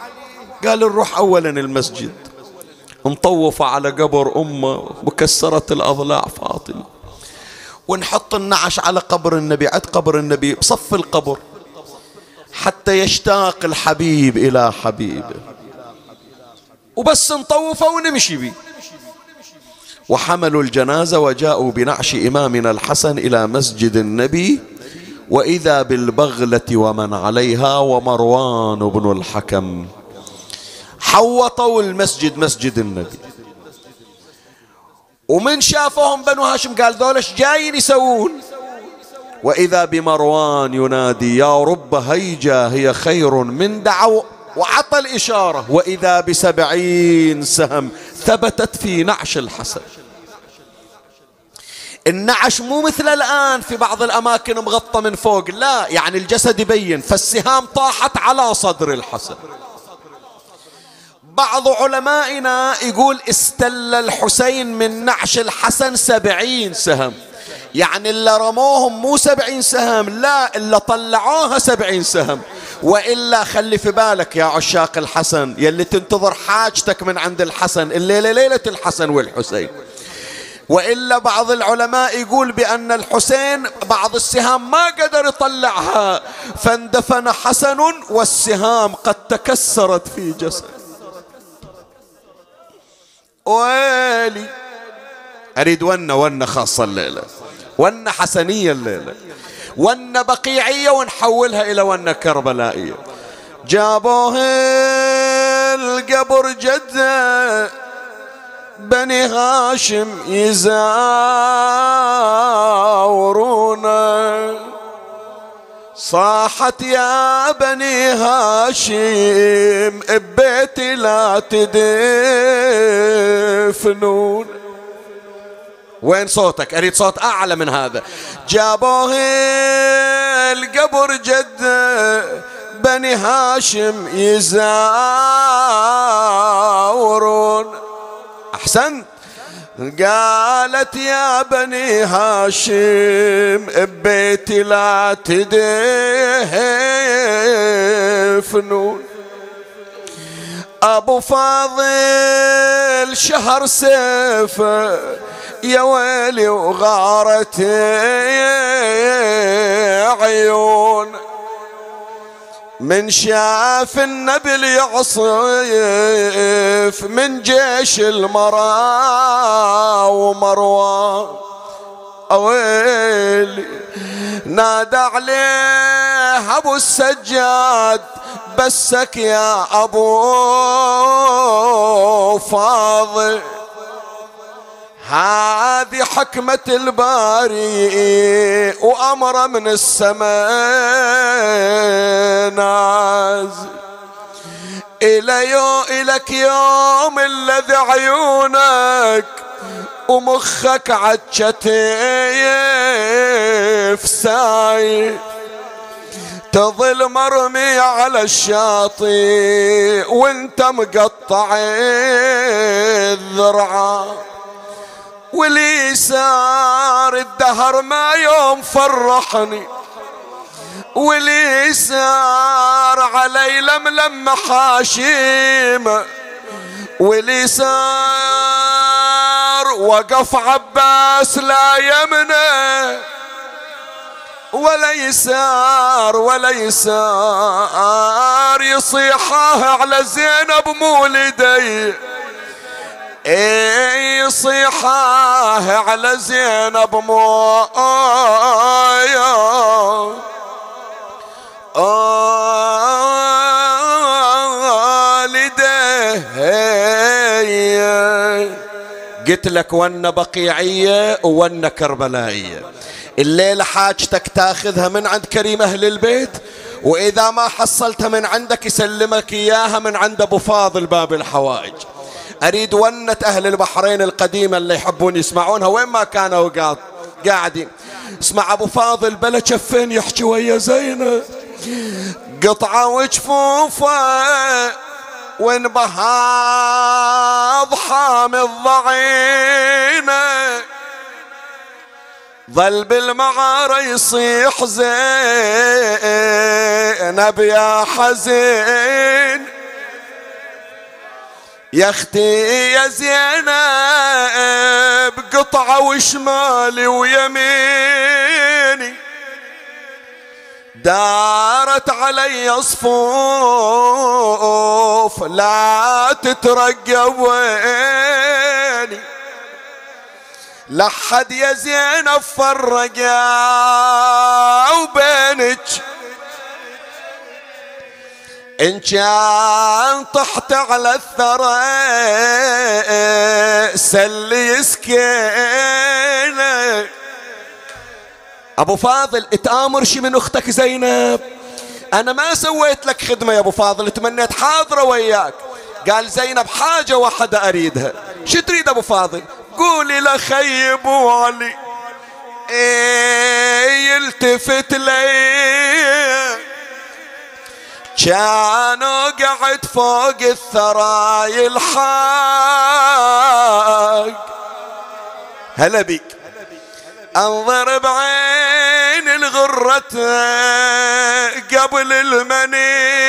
قال نروح اولا المسجد. نطوف على قبر أمه مكسرة الأضلاع فاطمة. ونحط النعش على قبر النبي عند قبر النبي بصف القبر. حتى يشتاق الحبيب إلى حبيبه. وبس نطوفه ونمشي بيه. وحملوا الجنازة وجاءوا بنعش إمامنا الحسن إلى مسجد النبي وإذا بالبغلة ومن عليها ومروان بن الحكم. حوطوا المسجد مسجد النبي. ومن شافهم بنو هاشم قال دولش جايين يسوون. وإذا بمروان ينادي يا رب هيجا هي خير من دعو وعطى الإشارة. وإذا بسبعين سهم ثبتت في نعش الحسن. النعش مو مثل الآن في بعض الأماكن مغطى من فوق. لا يعني الجسد يبين فالسهام طاحت على صدر الحسن. بعض علمائنا يقول استل الحسين من نعش الحسن سبعين سهم. يعني اللي رموهم مو سبعين سهم لا اللي طلعوها سبعين سهم. وإلا خلي في بالك يا عشاق الحسن يلي تنتظر حاجتك من عند الحسن الليلة ليلة الحسن والحسين. وإلا بعض العلماء يقول بأن الحسين بعض السهام ما قدر يطلعها. فاندفن حسن والسهام قد تكسرت في جسد. ويلي أريد ونة ونة خاصة الليلة. ونة حسنية الليلة. ونة بقيعية ونحولها إلى ونة كربلائية. جابوه القبر جدة. بني هاشم يزاورونا. صاحت يا بني هاشم ببيتي لا تدفنون. وين صوتك؟ أريد صوت أعلى من هذا. جابوه القبر جد بني هاشم يزاورون. أحسن. قالت يا بني هاشم ببيتي لا تدفنون. أبو فاضل شهر سيفه يا ويلي وغارت عيون. من شاف النبل يعصف من جيش المرا ومروان أويلي نادى عليه أبو السجاد بسك يا أبو فاضل. هذه حكمة الباري وأمر من السماء نازل. إلى يوم إلك يوم الذي عيونك ومخك عجتيف ساي تظل مرمي على الشاطئ وانت مقطع الذرعان ولي صار الدهر ما يوم فرحني. ولي صار علي لملم حاشيم. ولي صار وقف عباس لا يمنه ولا يسار ولا يسار يصيحاه على زينب مولدي. يصيحاه على زينب مو والديه. قلت لك ون بقيعية وون كربلائية. الليلة حاجتك تاخذها من عند كريم أهل البيت وإذا ما حصلتها من عندك يسلمك إياها من عند أبو فاضل باب الحوائج. أريد ونة أهل البحرين القديمة اللي يحبون يسمعونها. وين ما كانوا قاعدين. اسمع أبو فاضل بلا شفين يحكي ويا زينب قطعة وجفوفة وانبهاض حامل ضعينه ظل بالمعارة يصيح زينب يا حزين. يا أختي يا زينب قطعة وشمالي ويميني. دارت علي صفوف لا تترقب ويني. لحد يا زينب فرقا وبينك. إن كان طحت على الثرى سلي سكينة أبو فاضل اتآمر شي من أختك زينب؟ أنا ما سويت لك خدمة يا أبو فاضل تمنيت حاضرة وياك. قال زينب حاجة واحدة أريدها. شو تريد أبو فاضل؟ قولي لخي أبو علي إيه يلتفت لي. كانوا قعد فوق الثرى يلحق هلا بيك. انظر بعين الغرة قبل المني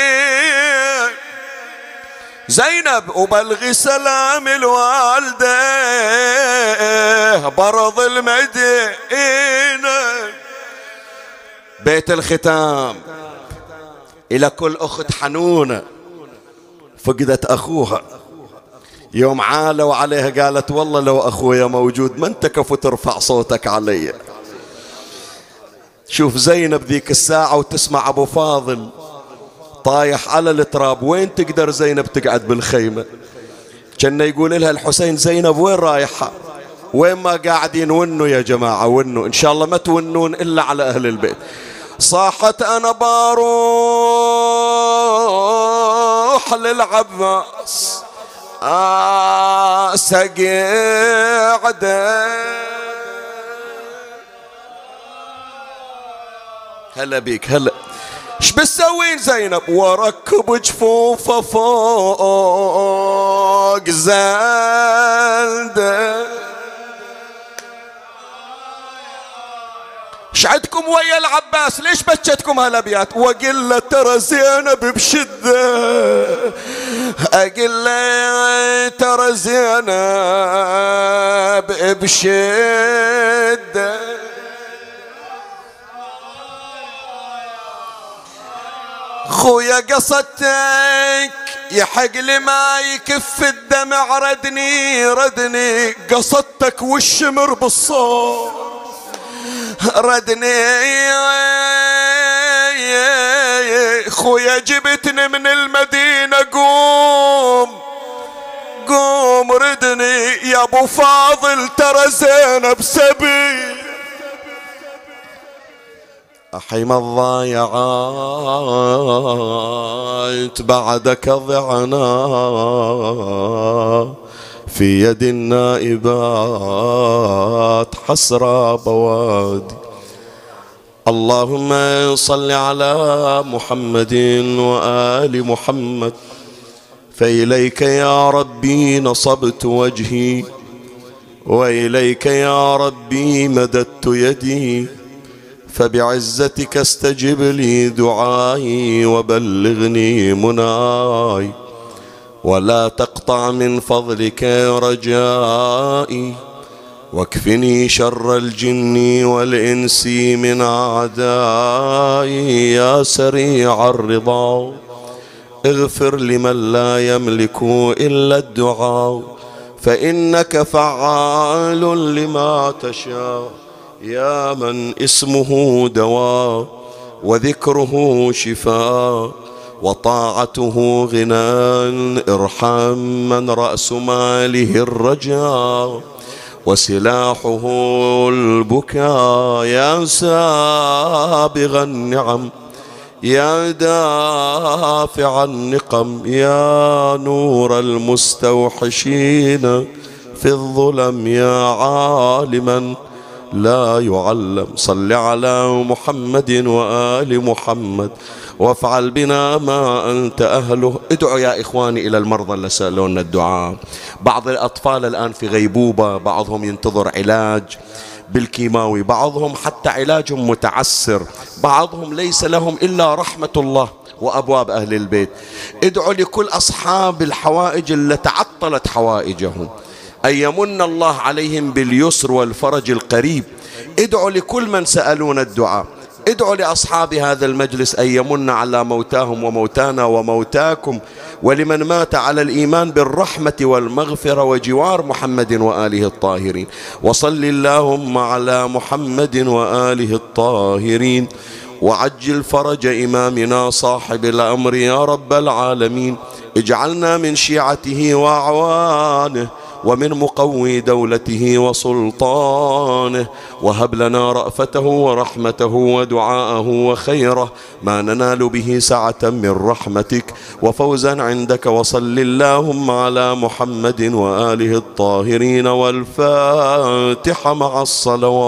زينب وبلغي سلام الوالدة برض المدينة. بيت الختام. إلى كل أخت حنونة فقدت أخوها. يوم عالوا عليها قالت والله لو أخويا موجود ما أنت كفو ترفع صوتك علي. شوف زينب ذيك الساعة وتسمع أبو فاضل طايح على التراب. وين تقدر زينب تقعد بالخيمة؟ كان يقول لها الحسين زينب وين رايحة؟ وين ما قاعدين ونوا يا جماعة ونوا. إن شاء الله ما تونون إلا على أهل البيت. صاحت أنا باروح للعباس. آه هلا بيك هلا. إيش بتسوين زينب؟ وركب جفوفه فوق زلدة. شعدكم ويا العباس؟ ليش بكتكم هالأبيات؟ واقول له ترى زينب بشدة. أقول له ترى زينب بشدة. خويا قصدتك يحق لي ما يكف الدمع ردني ردني. قصدتك والشمر بالصوت. ردني خويا جبتني من المدينة قوم قوم ردني. يا أبو فاضل ترى زينب سبي أحيم الضايعات بعدك ضعنا. في يد النائبات حسرى بوادي. اللهم صل على محمد وآل محمد. فإليك يا ربي نصبت وجهي. وإليك يا ربي مددت يدي. فبعزتك استجب لي دعائي وبلغني مناي. ولا تقطع من فضلك رجائي. واكفني شر الجن والإنس من أعدائي يا سريع الرضا. اغفر لمن لا يملك إلا الدعاء. فإنك فعال لما تشاء. يا من اسمه دواء وذكره شفاء. وطاعته غنى ارحم من رأس ماله الرجاء وسلاحه البكاء يا سابغ النعم يا دافع النقم يا نور المستوحشين في الظلم يا عالما لا يعلم صل على محمد وآل محمد وافعل بنا ما أنت أهله. ادعوا يا إخواني إلى المرضى اللي سألونا الدعاء. بعض الأطفال الآن في غيبوبة بعضهم ينتظر علاج بالكيماوي بعضهم حتى علاجهم متعسر بعضهم ليس لهم إلا رحمة الله وأبواب أهل البيت. ادعوا لكل أصحاب الحوائج اللي تعطلت حوائجهم. أن يمن الله عليهم باليسر والفرج القريب. ادعوا لكل من سألون الدعاء. ادعوا لأصحاب هذا المجلس أن يمن على موتاهم وموتانا وموتاكم ولمن مات على الإيمان بالرحمة والمغفرة وجوار محمد وآله الطاهرين. وصل اللهم على محمد وآله الطاهرين. وعجل فرج إمامنا صاحب الأمر يا رب العالمين. اجعلنا من شيعته وأعوانه. ومن مقوي دولته وسلطانه. وهب لنا رأفته ورحمته ودعاءه وخيره ما ننال به سعة من رحمتك. وفوزا عندك وصل اللهم على محمد وآله الطاهرين والفاتحة مع الصلوات.